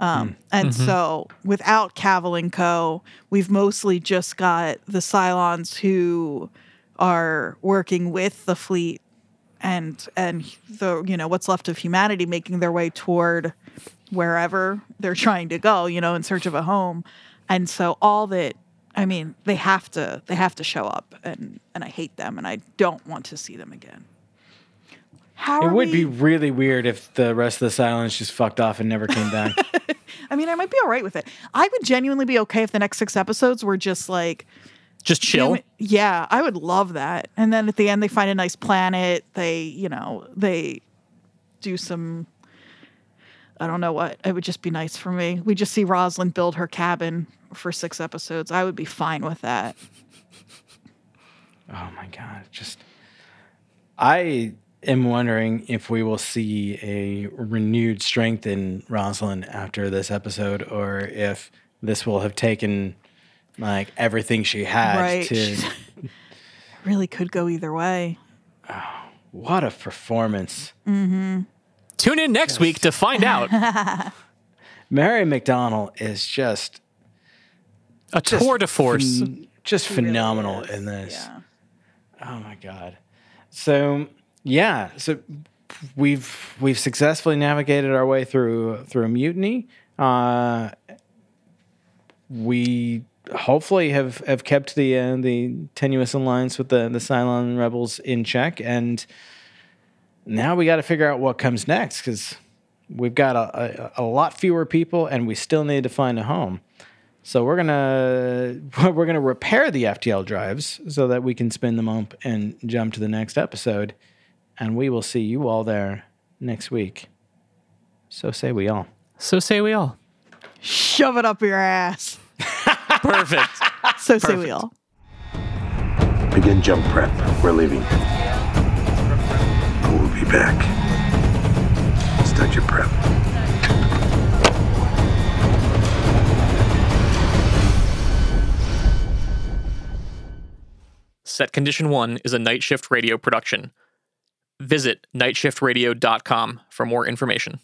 Um, hmm. and mm-hmm. so, without Cavil and Co., we've mostly just got the Cylons who are working with the fleet and and the you know what's left of humanity making their way toward wherever they're trying to go you know in search of a home. And so all that i mean they have to they have to show up and and i hate them and i don't want to see them again. How It would we, be really weird if the rest of the Cylons just fucked off and never came back. i mean i might be all right with it. I would genuinely be okay if the next six episodes were just like Just chill. Yeah, I would love that. And then at the end, they find a nice planet. They, you know, they do some. I don't know what. It would just be nice for me. We just see Roslin build her cabin for six episodes. I would be fine with that. Oh my god! Just I am wondering if we will see a renewed strength in Roslin after this episode, or if this will have taken like everything she had Right. to. Really could go either way. Oh, what a performance! Tune in next week to find out. Mary McDonnell is just A tour de force. phen- just Really phenomenal is. in this. Yeah. Oh my god. So yeah, so we've we've successfully navigated our way through through a mutiny. Uh, we hopefully have, have kept the uh, the tenuous alliance with the the Cylon rebels in check, and now we got to figure out what comes next because we've got a, a, a lot fewer people, and we still need to find a home. So we're gonna we're gonna repair the FTL drives so that we can spin them up and jump to the next episode, and we will see you all there next week. So say we all. So say we all. Shove it up your ass. Perfect. So say we all. Begin jump prep. We're leaving. We'll be back. Start your prep. Set Condition 1 is a night shift radio production. Visit nightshiftradio.com for more information.